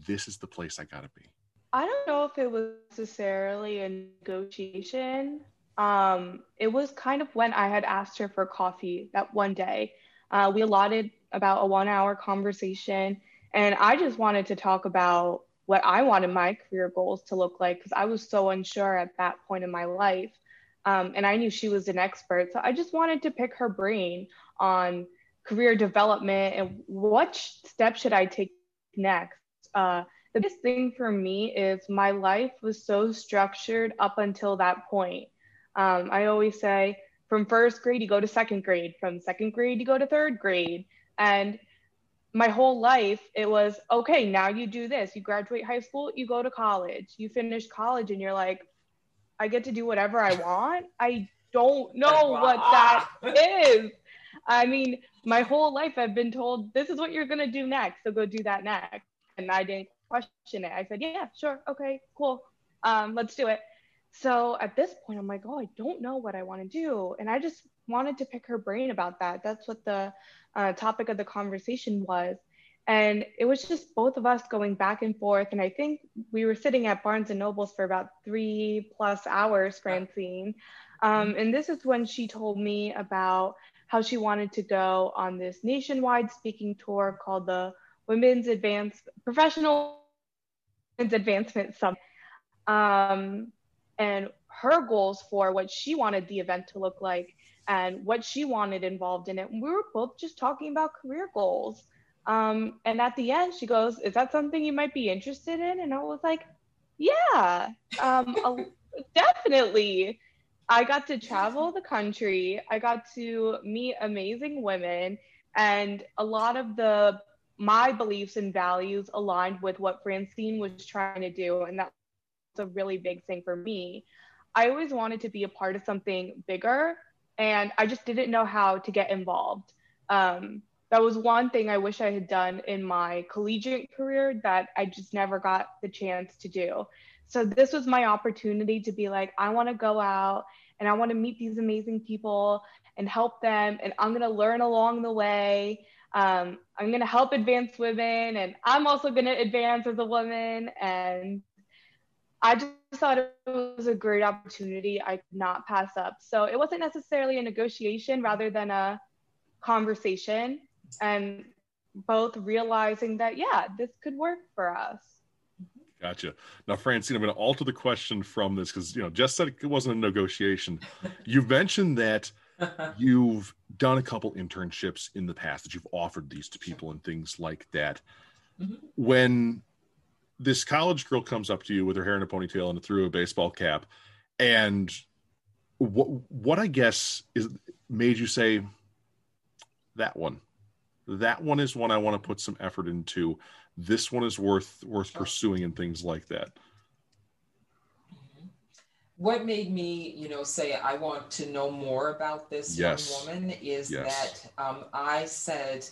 this is the place i gotta be i don't know if it was necessarily a negotiation um, it was kind of when I had asked her for coffee that one day. Uh, we allotted about a one hour conversation, and I just wanted to talk about what I wanted my career goals to look like because I was so unsure at that point in my life. Um, and I knew she was an expert. So I just wanted to pick her brain on career development and what steps should I take next. Uh, the biggest thing for me is my life was so structured up until that point. Um, I always say from first grade, you go to second grade, from second grade, you go to third grade. And my whole life, it was okay, now you do this. You graduate high school, you go to college, you finish college, and you're like, I get to do whatever I want. I don't know what that is. I mean, my whole life I've been told this is what you're gonna do next, so go do that next. And I didn't question it. I said, yeah, sure, okay, cool, um, let's do it. So at this point, I'm like, oh, I don't know what I want to do, and I just wanted to pick her brain about that. That's what the uh, topic of the conversation was. And it was just both of us going back and forth. And I think we were sitting at Barnes and Nobles for about three plus hours, Francine. Um, and this is when she told me about how she wanted to go on this nationwide speaking tour called the Women's Advanced Professional Women's Advancement Summit. Um, and her goals for what she wanted the event to look like and what she wanted involved in it. And we were both just talking about career goals. Um, and at the end, she goes, Is that something you might be interested in? And I was like, Yeah, um, definitely. I got to travel the country, I got to meet amazing women, and a lot of the my beliefs and values aligned with what Francine was trying to do. And that's a really big thing for me. I always wanted to be a part of something bigger, and I just didn't know how to get involved. Um, that was one thing I wish I had done in my collegiate career that I just never got the chance to do. So this was my opportunity to be like, I want to go out and I want to meet these amazing people and help them, and I'm going to learn along the way. Um, I'm going to help advance women, and I'm also going to advance as a woman. And I just thought it was a great opportunity. I could not pass up. So it wasn't necessarily a negotiation rather than a conversation and both realizing that yeah this could work for us. Gotcha. Now francine i'm going to alter the question from this because you know jess said it wasn't a negotiation. You mentioned that you've done a couple internships in the past that you've offered these to people and things like that. Mm-hmm. when this college girl comes up to you with her hair in a ponytail and through a baseball cap and what what i guess is made you say that one that one is one I want to put some effort into. This one is worth worth pursuing and things like that. Mm-hmm. What made me, you know, say I want to know more about this yes. young woman is yes. that um, I said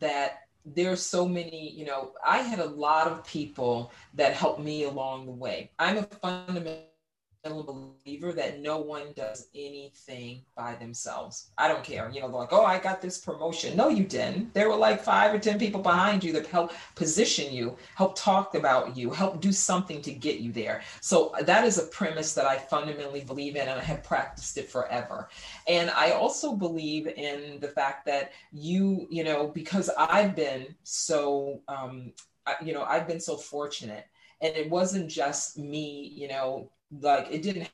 that there's so many, you know, I had a lot of people that helped me along the way. I'm a fundamental believer that no one does anything by themselves. I don't care. You know, they're like, oh, I got this promotion. No, you didn't. There were like five or 10 people behind you that help position you, help talk about you, help do something to get you there. So that is a premise that I fundamentally believe in and I have practiced it forever. And I also believe in the fact that you, you know, because I've been so, um, you know, I've been so fortunate and it wasn't just me you know like it didn't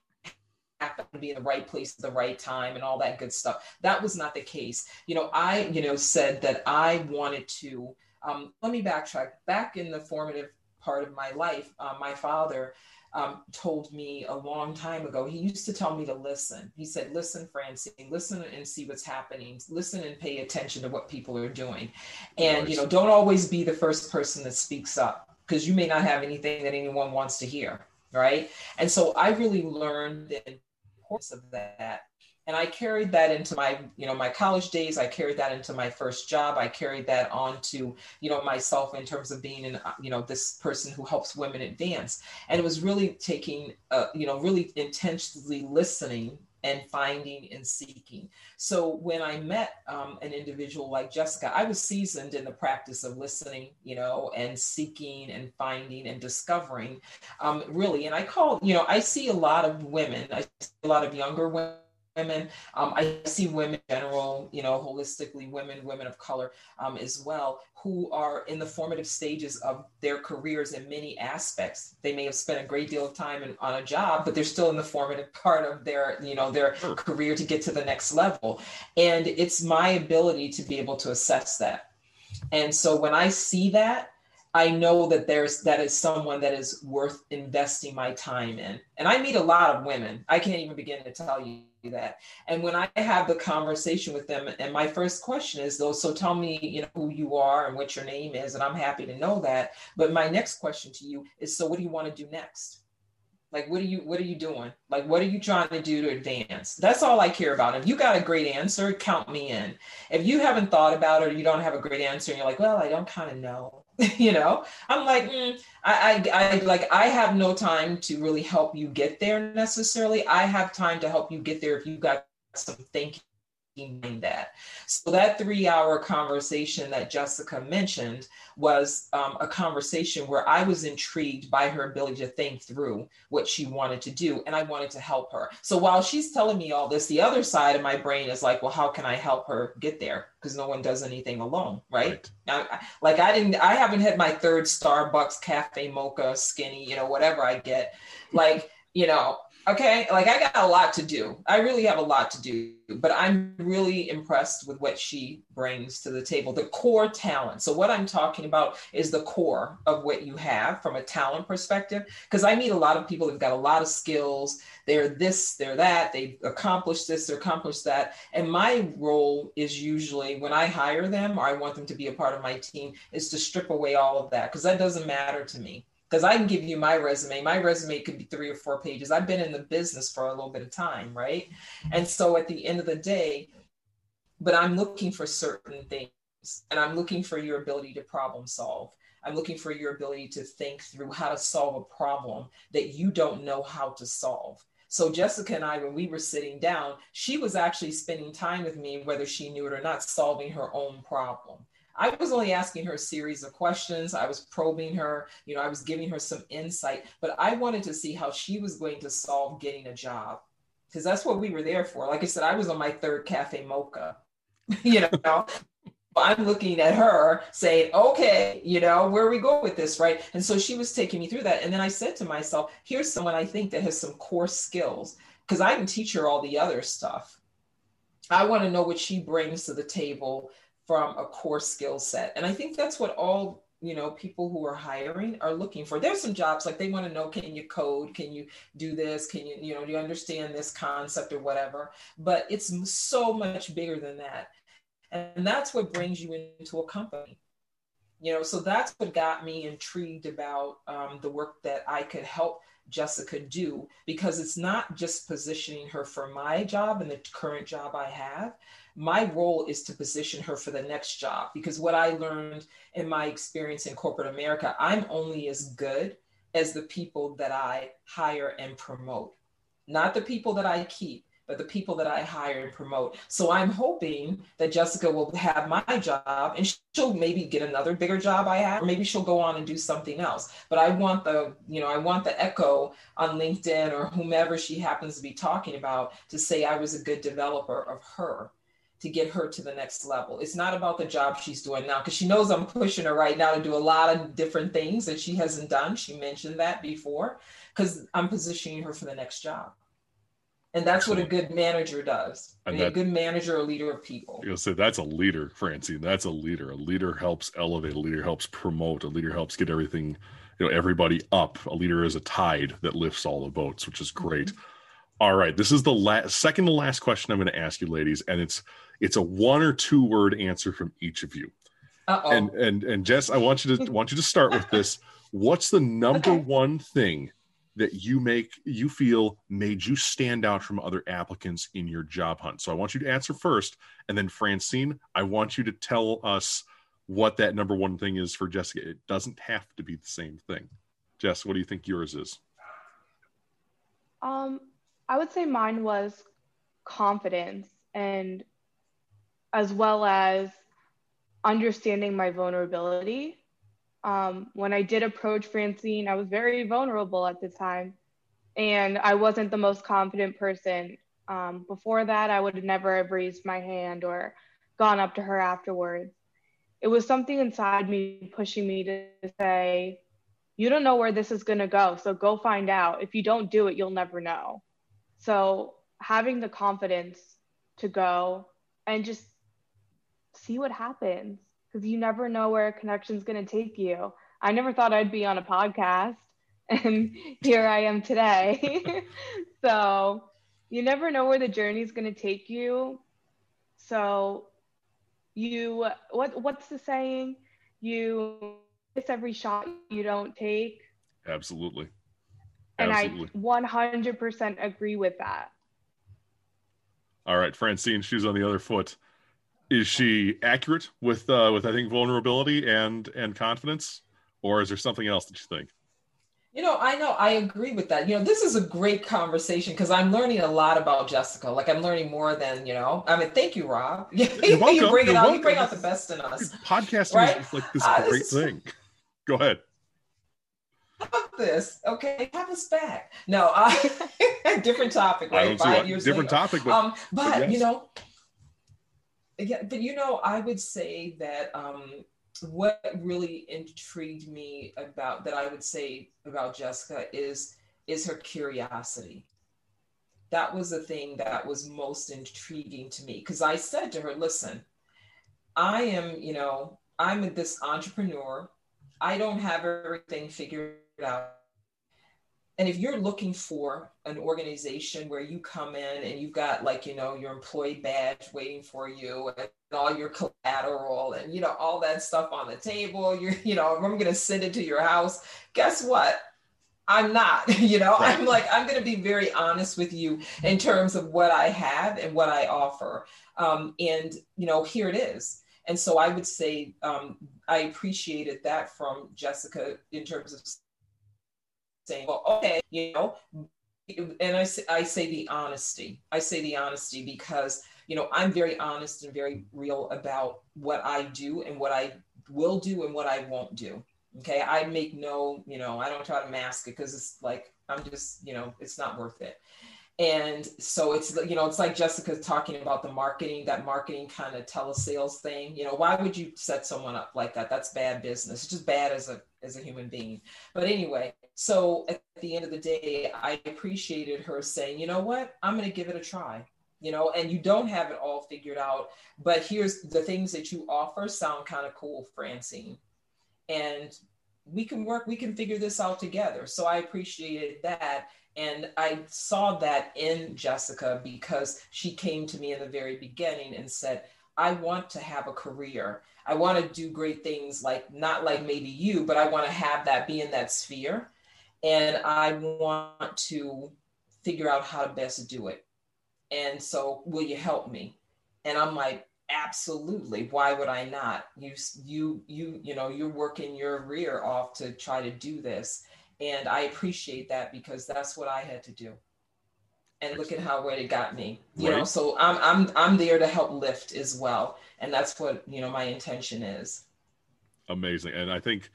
happen to be in the right place at the right time and all that good stuff. That was not the case. You know, I, you know, said that I wanted to, um, let me backtrack. Back in the formative part of my life, uh, my father um, told me a long time ago, he used to tell me to listen. He said, listen, Francine, listen and see what's happening. Listen and pay attention to what people are doing. And, you know, don't always be the first person that speaks up because you may not have anything that anyone wants to hear right? And so I really learned the importance of that. And I carried that into my, you know, my college days. I carried that into my first job. I carried that on to, you know, myself in terms of being an, you know, this person who helps women advance. And it was really taking, uh, you know, really intentionally listening and finding and seeking. So when I met um, an individual like Jessica, I was seasoned in the practice of listening, you know, and seeking and finding and discovering, um, really. And I call, you know, I see a lot of women, I see a lot of younger women women. Um, I see women in general, you know, holistically, women, women of color um, as well, who are in the formative stages of their careers in many aspects. They may have spent a great deal of time in, on a job, but they're still in the formative part of their, you know, their career to get to the next level. And it's my ability to be able to assess that. And so when I see that, I know that there's that is someone that is worth investing my time in. And I meet a lot of women. I can't even begin to tell you that. And when I have the conversation with them, and my first question is though, so tell me, you know, who you are and what your name is, and I'm happy to know that. But my next question to you is so what do you want to do next? Like what are you what are you doing? Like what are you trying to do to advance? That's all I care about. If you got a great answer, count me in. If you haven't thought about it or you don't have a great answer and you're like, well, I don't kind of know you know? I'm like mm, I, I i like i have no time to really help you get there necessarily. I have time to help you get there if you got some thinking that. So that three hour conversation that Jessica mentioned was um, a conversation where I was intrigued by her ability to think through what she wanted to do and I wanted to help her. So while she's telling me all this, the other side of my brain is like, well, how can I help her get there? Because no one does anything alone, right? right. I, like I didn't, I haven't had my third Starbucks cafe mocha skinny, you know, whatever I get. Like, you know, okay like i got a lot to do. I really have a lot to do but i'm really impressed with what she brings to the table the core talent. So what i'm talking about is the core of what you have from a talent perspective because i meet a lot of people who've got a lot of skills. They're this they're that they've accomplished this or accomplished that. And my role is usually when i hire them or i want them to be a part of my team is to strip away all of that because that doesn't matter to me because I can give you my resume. My resume could be three or four pages. I've been in the business for a little bit of time, right? And so at the end of the day, but I'm looking for certain things and I'm looking for your ability to problem solve. I'm looking for your ability to think through how to solve a problem that you don't know how to solve. So Jessica and I, when we were sitting down, she was actually spending time with me, whether she knew it or not, solving her own problem. I was only asking her a series of questions. I was probing her, you know, I was giving her some insight, but I wanted to see how she was going to solve getting a job because that's what we were there for. Like I said, I was on my third cafe mocha, you know. I'm looking at her saying, okay, you know, where we go with this, right? And so she was taking me through that. And then I said to myself, here's someone I think that has some core skills because I can teach her all the other stuff. I want to know what she brings to the table from a core skill set. And I think that's what all you know people who are hiring are looking for. There's some jobs like they want to know can you code? Can you do this? Can you you know do you understand this concept or whatever? But it's so much bigger than that. And that's what brings you into a company. You know so that's what got me intrigued about um, the work that i could help jessica do because it's not just positioning her for my job and the current job i have. My role is to position her for the next job because what I learned in my experience in corporate America, I'm only as good as the people that I hire and promote, not the people that I keep but the people that I hire and promote. So I'm hoping that Jessica will have my job and she'll maybe get another bigger job I have, or maybe she'll go on and do something else. But I want the, you know, I want the echo on LinkedIn or whomever she happens to be talking about to say I was a good developer of her to get her to the next level. It's not about the job she's doing now because she knows I'm pushing her right now to do a lot of different things that she hasn't done. She mentioned that before because I'm positioning her for the next job. And that's Excellent. what a good manager does. And that, a good manager, a leader of people. You'll say that's a leader, Francine. That's a leader. A leader helps elevate. A leader helps promote. A leader helps get everything, you know, everybody up. A leader is a tide that lifts all the boats, which is great. Mm-hmm. All right, this is the last, second to last question I'm going to ask you, ladies, and it's it's a one or two word answer from each of you. Uh-oh. And and and Jess, I want you to want you to start with this. What's the number okay. one thing that you make you feel made you stand out from other applicants in your job hunt? So I want you to answer first, and then Francine, I want you to tell us what that number one thing is for Jessica. It doesn't have to be the same thing. Jess, what do you think yours is? Um, I would say mine was confidence and as well as understanding my vulnerability. Um, when I did approach Francine, I was very vulnerable at the time, and I wasn't the most confident person Um, before that, I would have never have raised my hand or gone up to her afterwards. It was something inside me pushing me to say, You don't know where this is going to go. So go find out. If you don't do it, you'll never know. So having the confidence to go and just see what happens because you never know where a connection is going to take you. I never thought I'd be on a podcast, and here I am today. so you never know where the journey is going to take you. So you what what's the saying? You miss every shot you don't take. Absolutely. Absolutely. And I 100% agree with that. All right, Francine, she's on the other foot. Is she accurate with uh, with I think vulnerability and and confidence, or is there something else that you think? You know, I know I agree with that. You know, this is a great conversation because I'm learning a lot about Jessica. Like I'm learning more than you know. I mean, thank you, Robb. You're welcome. you bring it out. You bring out the best in us. Podcasting right? is like this uh, great this thing. Go ahead. About this? Okay, have us back. No, uh, different topic, right? Five years different later. topic, but, um, but, but yes. you know, yeah, but you know, I would say that um, what really intrigued me about that I would say about Jessica is is her curiosity. That was the thing that was most intriguing to me because I said to her, "Listen, I am, you know, I'm this entrepreneur. I don't have everything figured out. And if you're looking for an organization where you come in and you've got like, you know, your employee badge waiting for you and all your collateral and, you know, all that stuff on the table, you're, you know, I'm going to send it to your house. Guess what? I'm not, you know, right. I'm like, I'm going to be very honest with you in terms of what I have and what I offer. Um, and, you know, here it is. And so I would say um, I appreciated that from Jessica in terms of saying, well, okay, you know, and I say, I say the honesty. I say the honesty because, you know, I'm very honest and very real about what I do and what I will do and what I won't do. Okay. I make no, you know, I don't try to mask it because it's like, I'm just, you know, it's not worth it and so it's you know it's like jessica talking about the marketing that marketing kind of telesales thing you know why would you set someone up like that that's bad business it's just bad as a as a human being but anyway so at the end of the day i appreciated her saying you know what i'm going to give it a try you know and you don't have it all figured out but here's the things that you offer sound kind of cool francine and we can work we can figure this out together so i appreciated that and I saw that in Jessica because she came to me in the very beginning and said, I want to have a career. I want to do great things, like not like maybe you, but I want to have that be in that sphere. And I want to figure out how to best do it. And so, will you help me? And I'm like, absolutely. Why would I not? You, you, you, you know, you're working your rear off to try to do this and I appreciate that because that's what I had to do. And look at how where it got me. You right. know, so I'm I'm I'm there to help lift as well. And that's what, you know, my intention is. Amazing. And I think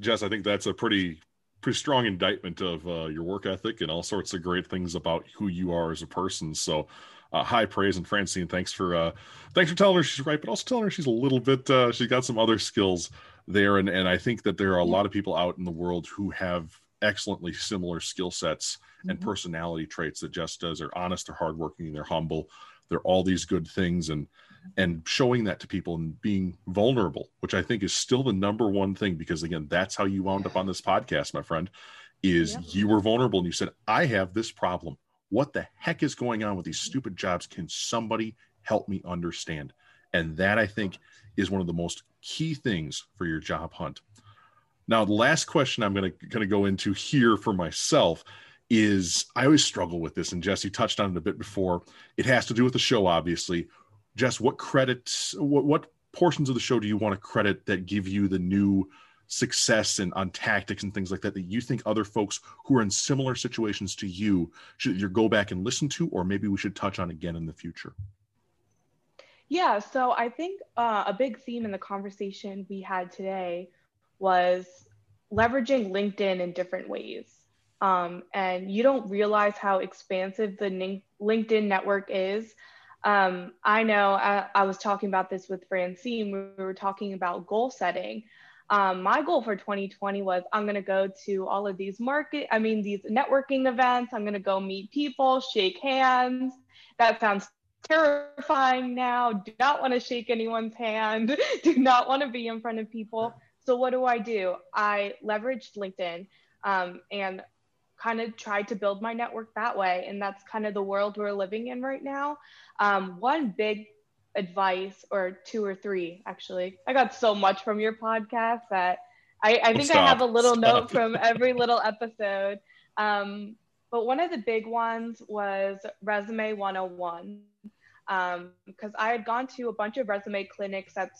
Jess, I think that's a pretty pretty strong indictment of uh, your work ethic and all sorts of great things about who you are as a person. So uh, high praise and Francine, thanks for uh, thanks for telling her she's right, but also telling her she's a little bit uh, she's got some other skills there. And and I think that there are a lot of people out in the world who have excellently similar skill sets and mm-hmm. personality traits that Jess does. They're honest, they're hardworking, they're humble, they're all these good things, and and showing that to people and being vulnerable, which I think is still the number one thing because again, that's how you wound up on this podcast, my friend. Is yep. you were vulnerable and you said, "I have this problem. What the heck is going on with these stupid jobs? Can somebody help me understand?" And that I think is one of the most key things for your job hunt now, the last question I'm going to kind of go into here for myself is I always struggle with this, and Jesse touched on it a bit before. It has to do with the show, obviously. Jess, what credits, what, what portions of the show do you want to credit that give you the new success and on tactics and things like that that you think other folks who are in similar situations to you should either go back and listen to, or maybe we should touch on again in the future? Yeah, so I think uh, a big theme in the conversation we had today was leveraging LinkedIn in different ways. Um, and you don't realize how expansive the LinkedIn network is. Um, I know I, I, was talking about this with Francine. We were talking about goal setting. Um, my goal for 2020 was I'm going to go to all of these market, I mean, these networking events. I'm going to go meet people, shake hands. That sounds terrifying now. Do not want to shake anyone's hand. Do not want to be in front of people. So, what do I do? I leveraged LinkedIn um, and kind of tried to build my network that way. And that's kind of the world we're living in right now. Um, one big advice, or two or three, actually, I got so much from your podcast that I, I think Stop. I have a little Stop. note from every little episode. Um, but one of the big ones was Resume 101. Because um, I had gone to a bunch of resume clinics at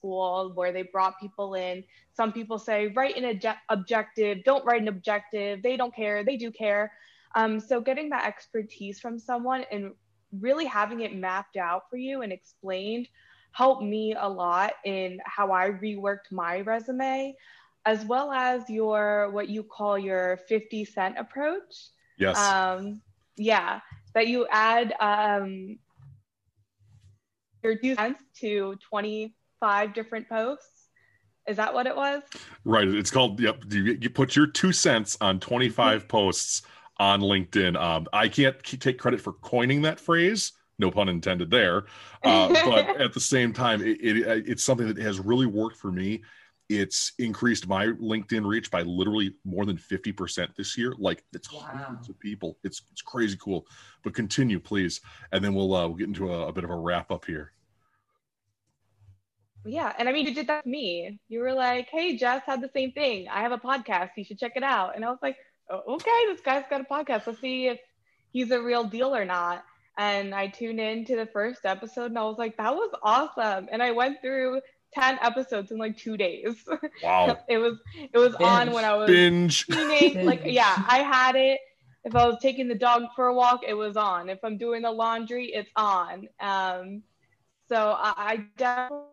school where they brought people in. Some people say, write an obje- objective, don't write an objective. They don't care, they do care. Um, so, getting that expertise from someone and really having it mapped out for you and explained helped me a lot in how I reworked my resume, as well as your what you call your 50 cent approach. Yes. Um, yeah, that you add um, your two cents to 20 five different posts. Is that what it was? Right. It's called, yep. You, you put your two cents on 25 posts on LinkedIn. Um, I can't take credit for coining that phrase. No pun intended there. Uh, but at the same time, it, it, it's something that has really worked for me. It's increased my LinkedIn reach by literally more than 50% this year. Like it's wow. hundreds of people. It's it's crazy cool. But continue, please. And then we'll uh, we'll get into a, a bit of a wrap up here yeah and i mean you did that to me. You were like hey jess had the same thing. I have a podcast. You should check it out. And i was like oh, okay this guy's got a podcast. Let's see if he's a real deal or not. And i tuned in to the first episode and i was like that was awesome. And i went through 10 episodes in like two days. Wow. It was it was binge. on when i was binge. like yeah i had it. If i was taking the dog for a walk it was on. If i'm doing the laundry it's on. Um so i, I definitely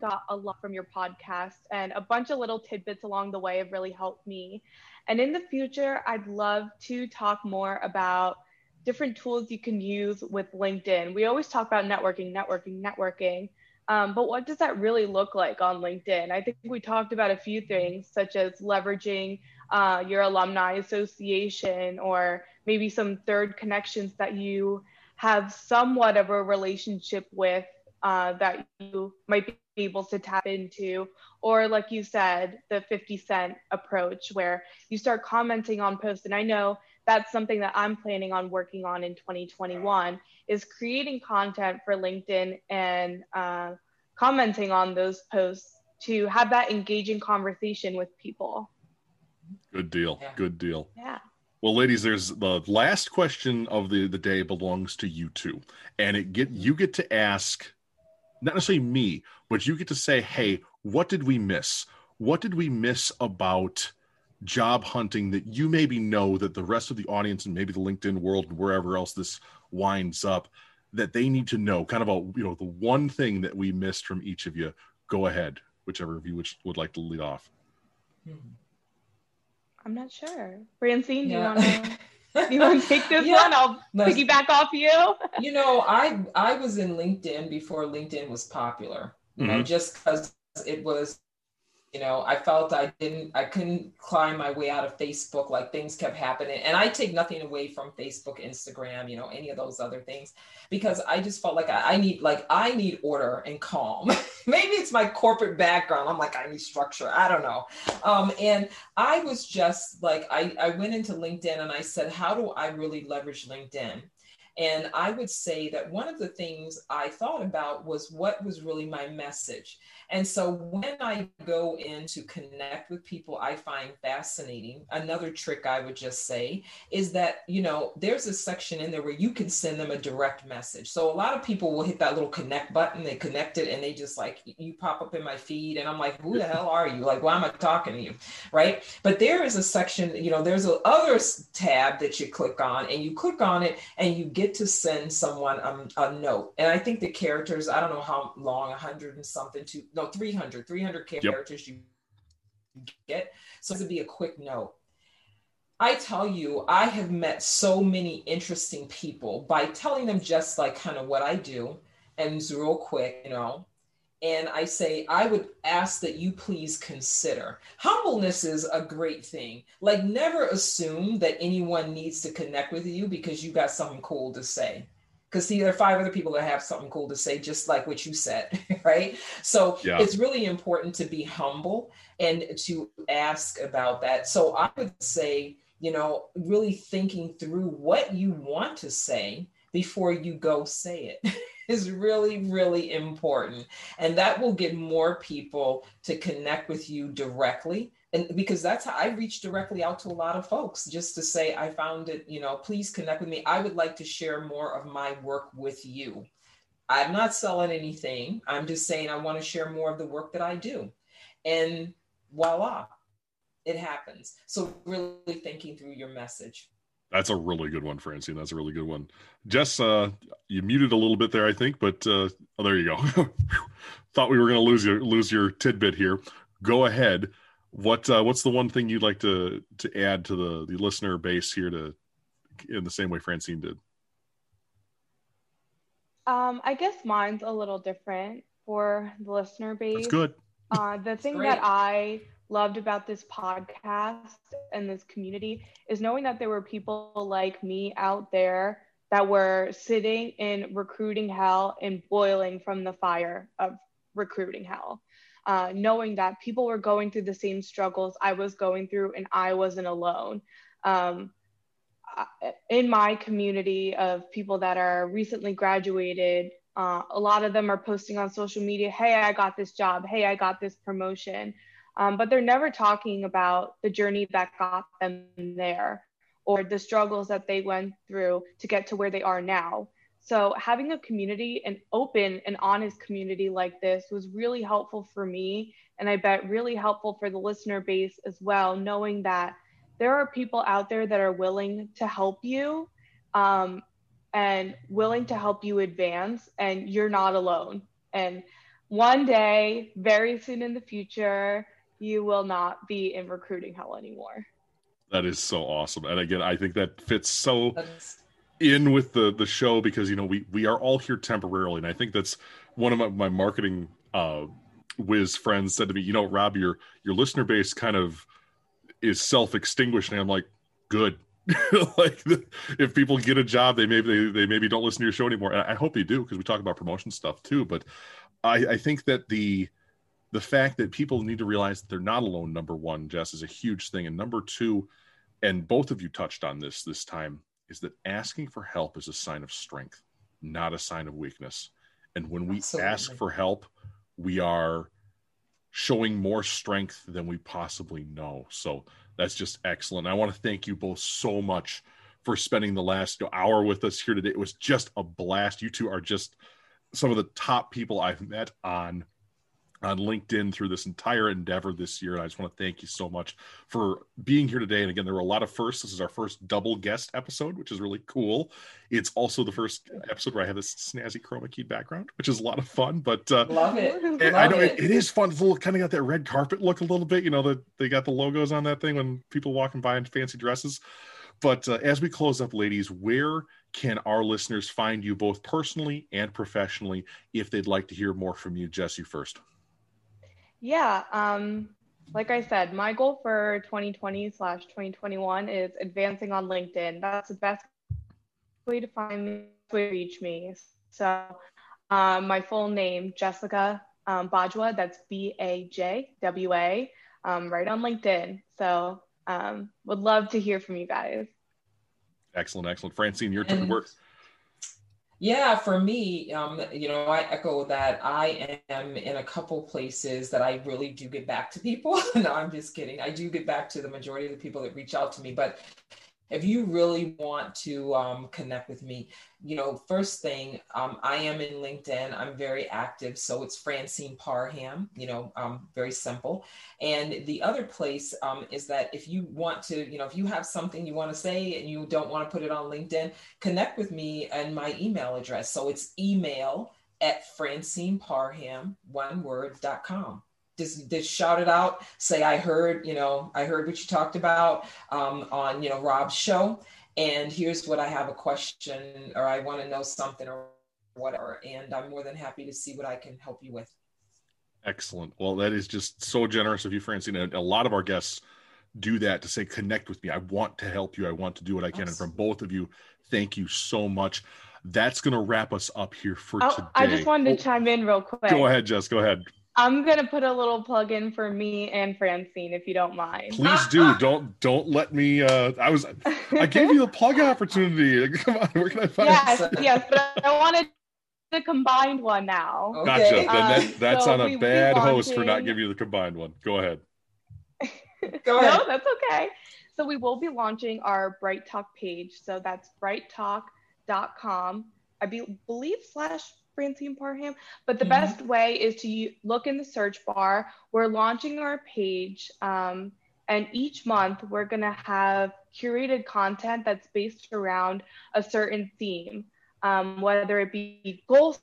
got a lot from your podcast, and a bunch of little tidbits along the way have really helped me. And in the future, I'd love to talk more about different tools you can use with LinkedIn. We always talk about networking, networking, networking. Um, but what does that really look like on LinkedIn? I think we talked about a few things, such as leveraging uh, your alumni association or maybe some third connections that you have somewhat of a relationship with uh, that you might be able to tap into. Or, like you said, the 50 cent approach where you start commenting on posts. And I know that's something that I'm planning on working on in 2021 is creating content for LinkedIn and uh, commenting on those posts to have that engaging conversation with people. Good deal. Yeah. Good deal. Yeah. Well, ladies, there's the last question of the, the day belongs to you two. And it get you get to ask not necessarily me, but you get to say, hey, what did we miss? What did we miss about job hunting that you maybe know that the rest of the audience and maybe the LinkedIn world and wherever else this winds up that they need to know? Kind of a, you know, the one thing that we missed from each of you. Go ahead, whichever of you which would like to lead off. Hmm. I'm not sure. Francine, do you want to? you want to take this yeah. one? I'll Let's, piggyback off you. you know, I I was in LinkedIn before LinkedIn was popular. You mm-hmm. know, just because it was you know i felt i didn't i couldn't climb my way out of facebook like things kept happening. And i take nothing away from facebook instagram you know any of those other things because i just felt like i, I need like i need order and calm. Maybe it's my corporate background. I'm like i need structure. I don't know. Um, and i was just like I, I went into linkedin and i said how do i really leverage linkedin? And I would say that one of the things I thought about was what was really my message. And so when I go in to connect with people I find fascinating, another trick I would just say is that, you know, there's a section in there where you can send them a direct message. So a lot of people will hit that little connect button, they connect it, and they just like, you pop up in my feed. And I'm like, who the hell are you? Like, why am I talking to you? Right. But there is a section, you know, there's a other tab that you click on, and you click on it and you get to send someone um, a note. And I think the characters, I don't know how long, 100 and something to no 300 300 characters yep. you get so it would be a quick note I tell you, I have met so many interesting people by telling them just like kind of what I do and it's real quick, you know. And I say, I would ask that you please consider. Humbleness is a great thing. Like, never assume that anyone needs to connect with you because you got something cool to say because see, there are five other people that have something cool to say, just like what you said, right? So yeah. it's really important to be humble and to ask about that. So I would say, you know, really thinking through what you want to say before you go say it. is really, really important. And that will get more people to connect with you directly and because that's how I reach directly out to a lot of folks just to say, I found it, you know, please connect with me. I would like to share more of my work with you. I'm not selling anything. I'm just saying I want to share more of the work that I do. And voila, it happens. So really thinking through your message. That's a really good one, Francine. That's a really good one. Jess, uh, you muted a little bit there, I think, but uh, oh, there you go. Thought we were going to lose your lose your tidbit here. Go ahead. What uh, what's the one thing you'd like to to add to the the listener base here to in the same way Francine did? Um, I guess mine's a little different for the listener base. That's good. Uh, the thing that I loved about this podcast and this community is knowing that there were people like me out there that were sitting in recruiting hell and boiling from the fire of recruiting hell uh, knowing that people were going through the same struggles I was going through and I wasn't alone. Um, in my community of people that are recently graduated, uh, a lot of them are posting on social media, hey, I got this job, hey, I got this promotion. Um, but they're never talking about the journey that got them there or the struggles that they went through to get to where they are now. So having a community, an open and honest community like this was really helpful for me. And I bet really helpful for the listener base as well, knowing that there are people out there that are willing to help you um, and willing to help you advance, and you're not alone. And one day, very soon in the future, you will not be in recruiting hell anymore. That is so awesome. And again, I think that fits so in with the the show because you know we we are all here temporarily, and I think that's one of my, my marketing uh, whiz friends said to me, you know, Robb, your your listener base kind of is self extinguishing. I'm like, good. like if people get a job, they maybe they, they maybe don't listen to your show anymore. And I hope they do because we talk about promotion stuff too. But I, I think that the the fact that people need to realize that they're not alone. Number one, Jess, is a huge thing, and number two, and both of you touched on this this time is that asking for help is a sign of strength, not a sign of weakness. And when we Absolutely. ask for help, we are showing more strength than we possibly know. So that's just excellent. I want to thank you both so much for spending the last hour with us here today. It was just a blast. You two are just some of the top people I've met on on LinkedIn through this entire endeavor this year. And I just want to thank you so much for being here today. And again, there were a lot of firsts. This is our first double guest episode, which is really cool. It's also the first episode where I have this snazzy chroma key background, which is a lot of fun. But uh, love it. Love I know it. it is fun. It's a little kind of got that red carpet look a little bit. You know, that they got the logos on that thing when people walking by in fancy dresses. But uh, as we close up, ladies, where can our listeners find you both personally and professionally if they'd like to hear more from you? Jesse first. Yeah. Um, like I said, my goal for 2020 slash 2021 is advancing on LinkedIn. That's the best way to find me, way to reach me. So um, my full name, Jessica um, Bajwa, that's B A J W A, um, right on LinkedIn. So um, would love to hear from you guys. Excellent, excellent. Francine, your turn to work. Yeah, for me, um, you know, I echo that. I am in a couple places that I really do get back to people. no, I'm just kidding. I do get back to the majority of the people that reach out to me, but if you really want to um, connect with me, you know, first thing, um, I am in LinkedIn. I'm very active. So it's Francine Parham, you know, um, very simple. And the other place um, is that if you want to, you know, if you have something you want to say and you don't want to put it on LinkedIn, connect with me and my email address. So it's email at Francine Parham, one word, dot com. Just, just shout it out. Say I heard, you know, I heard what you talked about um, on you know Robb's show, and here's what I have a question or I want to know something or whatever, and I'm more than happy to see what I can help you with. Excellent. Well, that is just so generous of you, Francine. A lot of our guests do that to say, connect with me. I want to help you. I want to do what I can. Absolutely. And from both of you, thank you so much. That's going to wrap us up here for oh, today. I just wanted to oh, chime in real quick. Go ahead, Jess. Go ahead. I'm gonna put a little plug in for me and Francine, if you don't mind. Please do. don't don't let me. Uh, I was I gave you the plug opportunity. Come on, where can I find? It? Yes, yes, but I wanted the combined one now. Okay. Gotcha. Then that, um, that's so on a bad host for not giving you the combined one. Go ahead. Go ahead. No, that's okay. So we will be launching our BrightTALK page. So that's brighttalk.com. I be, believe slash Francine Parham. But the mm-hmm. best way is to look in the search bar. We're launching our page. Um, and each month we're going to have curated content that's based around a certain theme, um, whether it be goal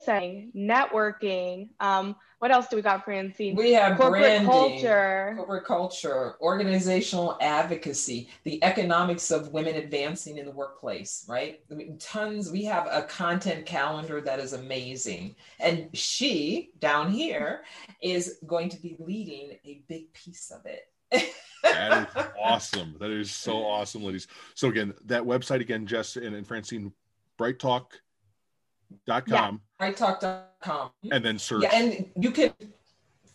setting, networking. Um, what else do we got, Francine? We have corporate branding, culture, corporate culture, organizational advocacy, the economics of women advancing in the workplace. Right? I mean, tons. We have a content calendar that is amazing, and she down here is going to be leading a big piece of it. that is awesome. That is so awesome, ladies. So again, that website again, Jess and, and Francine, BrightTALK dot com. Yeah, brighttalk.com. And then search. Yeah, and you can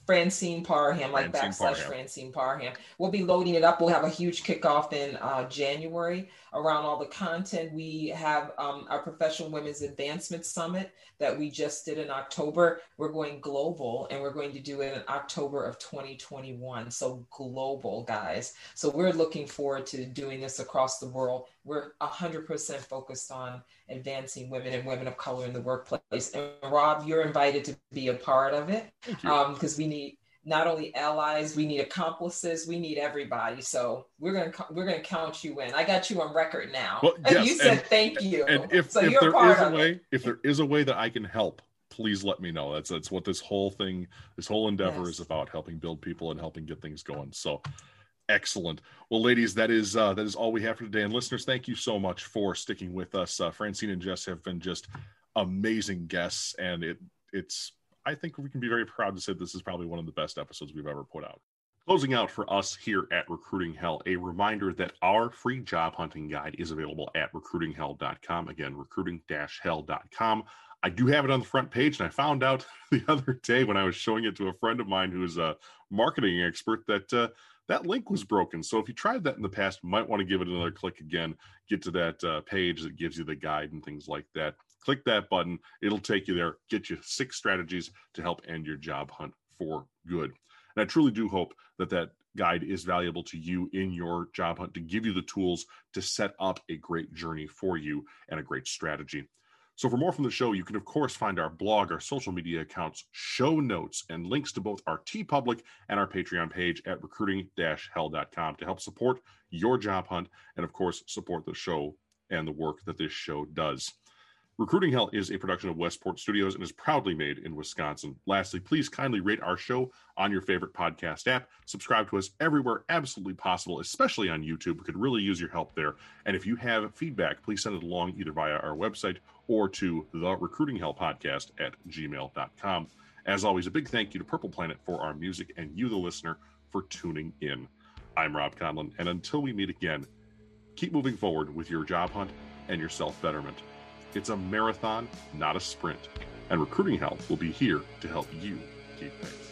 Francine Parham, like Francine backslash Parham. Francine Parham. We'll be loading it up. We'll have a huge kickoff in uh, January around all the content. We have um, our Professional Women's Advancement Summit that we just did in October. We're going global and we're going to do it in October of 2021. So global, guys. So we're looking forward to doing this across the world. We're 100% focused on advancing women and women of color in the workplace. And Robb, you're invited to be a part of it because um, we need not only allies, we need accomplices, we need everybody. So we're gonna we're gonna count you in. I got you on record now. Well, yes, you said and, thank you. And if, so if there is a way, it. if there is a way that I can help, please let me know. That's that's what this whole thing, this whole endeavor yes. is about: helping build people and helping get things going. So excellent. Well, ladies, that is uh, that is all we have for today. And listeners, thank you so much for sticking with us. Uh, Francine and Jess have been just amazing guests, and it it's I think we can be very proud to say this is probably one of the best episodes we've ever put out. Closing out for us here at Recruiting Hell, a reminder that our free job hunting guide is available at recruitinghell.com. Again, recruiting hell.com. I do have it on the front page, and I found out the other day when I was showing it to a friend of mine who's a marketing expert that uh, that link was broken. So if you tried that in the past, you might want to give it another click again, get to that uh, page that gives you the guide and things like that click that button. It'll take you there, get you six strategies to help end your job hunt for good. And I truly do hope that that guide is valuable to you in your job hunt to give you the tools to set up a great journey for you and a great strategy. So, for more from the show, you can, of course, find our blog, our social media accounts, show notes, and links to both our TeePublic and our Patreon page at recruiting hell.com to help support your job hunt and, of course, support the show and the work that this show does. Recruiting Hell is a production of Westport Studios and is proudly made in Wisconsin. Lastly, please kindly rate our show on your favorite podcast app. Subscribe to us everywhere absolutely possible, especially on YouTube. We could really use your help there. And if you have feedback, please send it along either via our website or to the Recruiting Hell podcast at gmail.com. As always, a big thank you to Purple Planet for our music and you, the listener, for tuning in. I'm Robb Conlon, and until we meet again, keep moving forward with your job hunt and your self betterment. It's a marathon, not a sprint. And Recruiting Hell will be here to help you keep pace.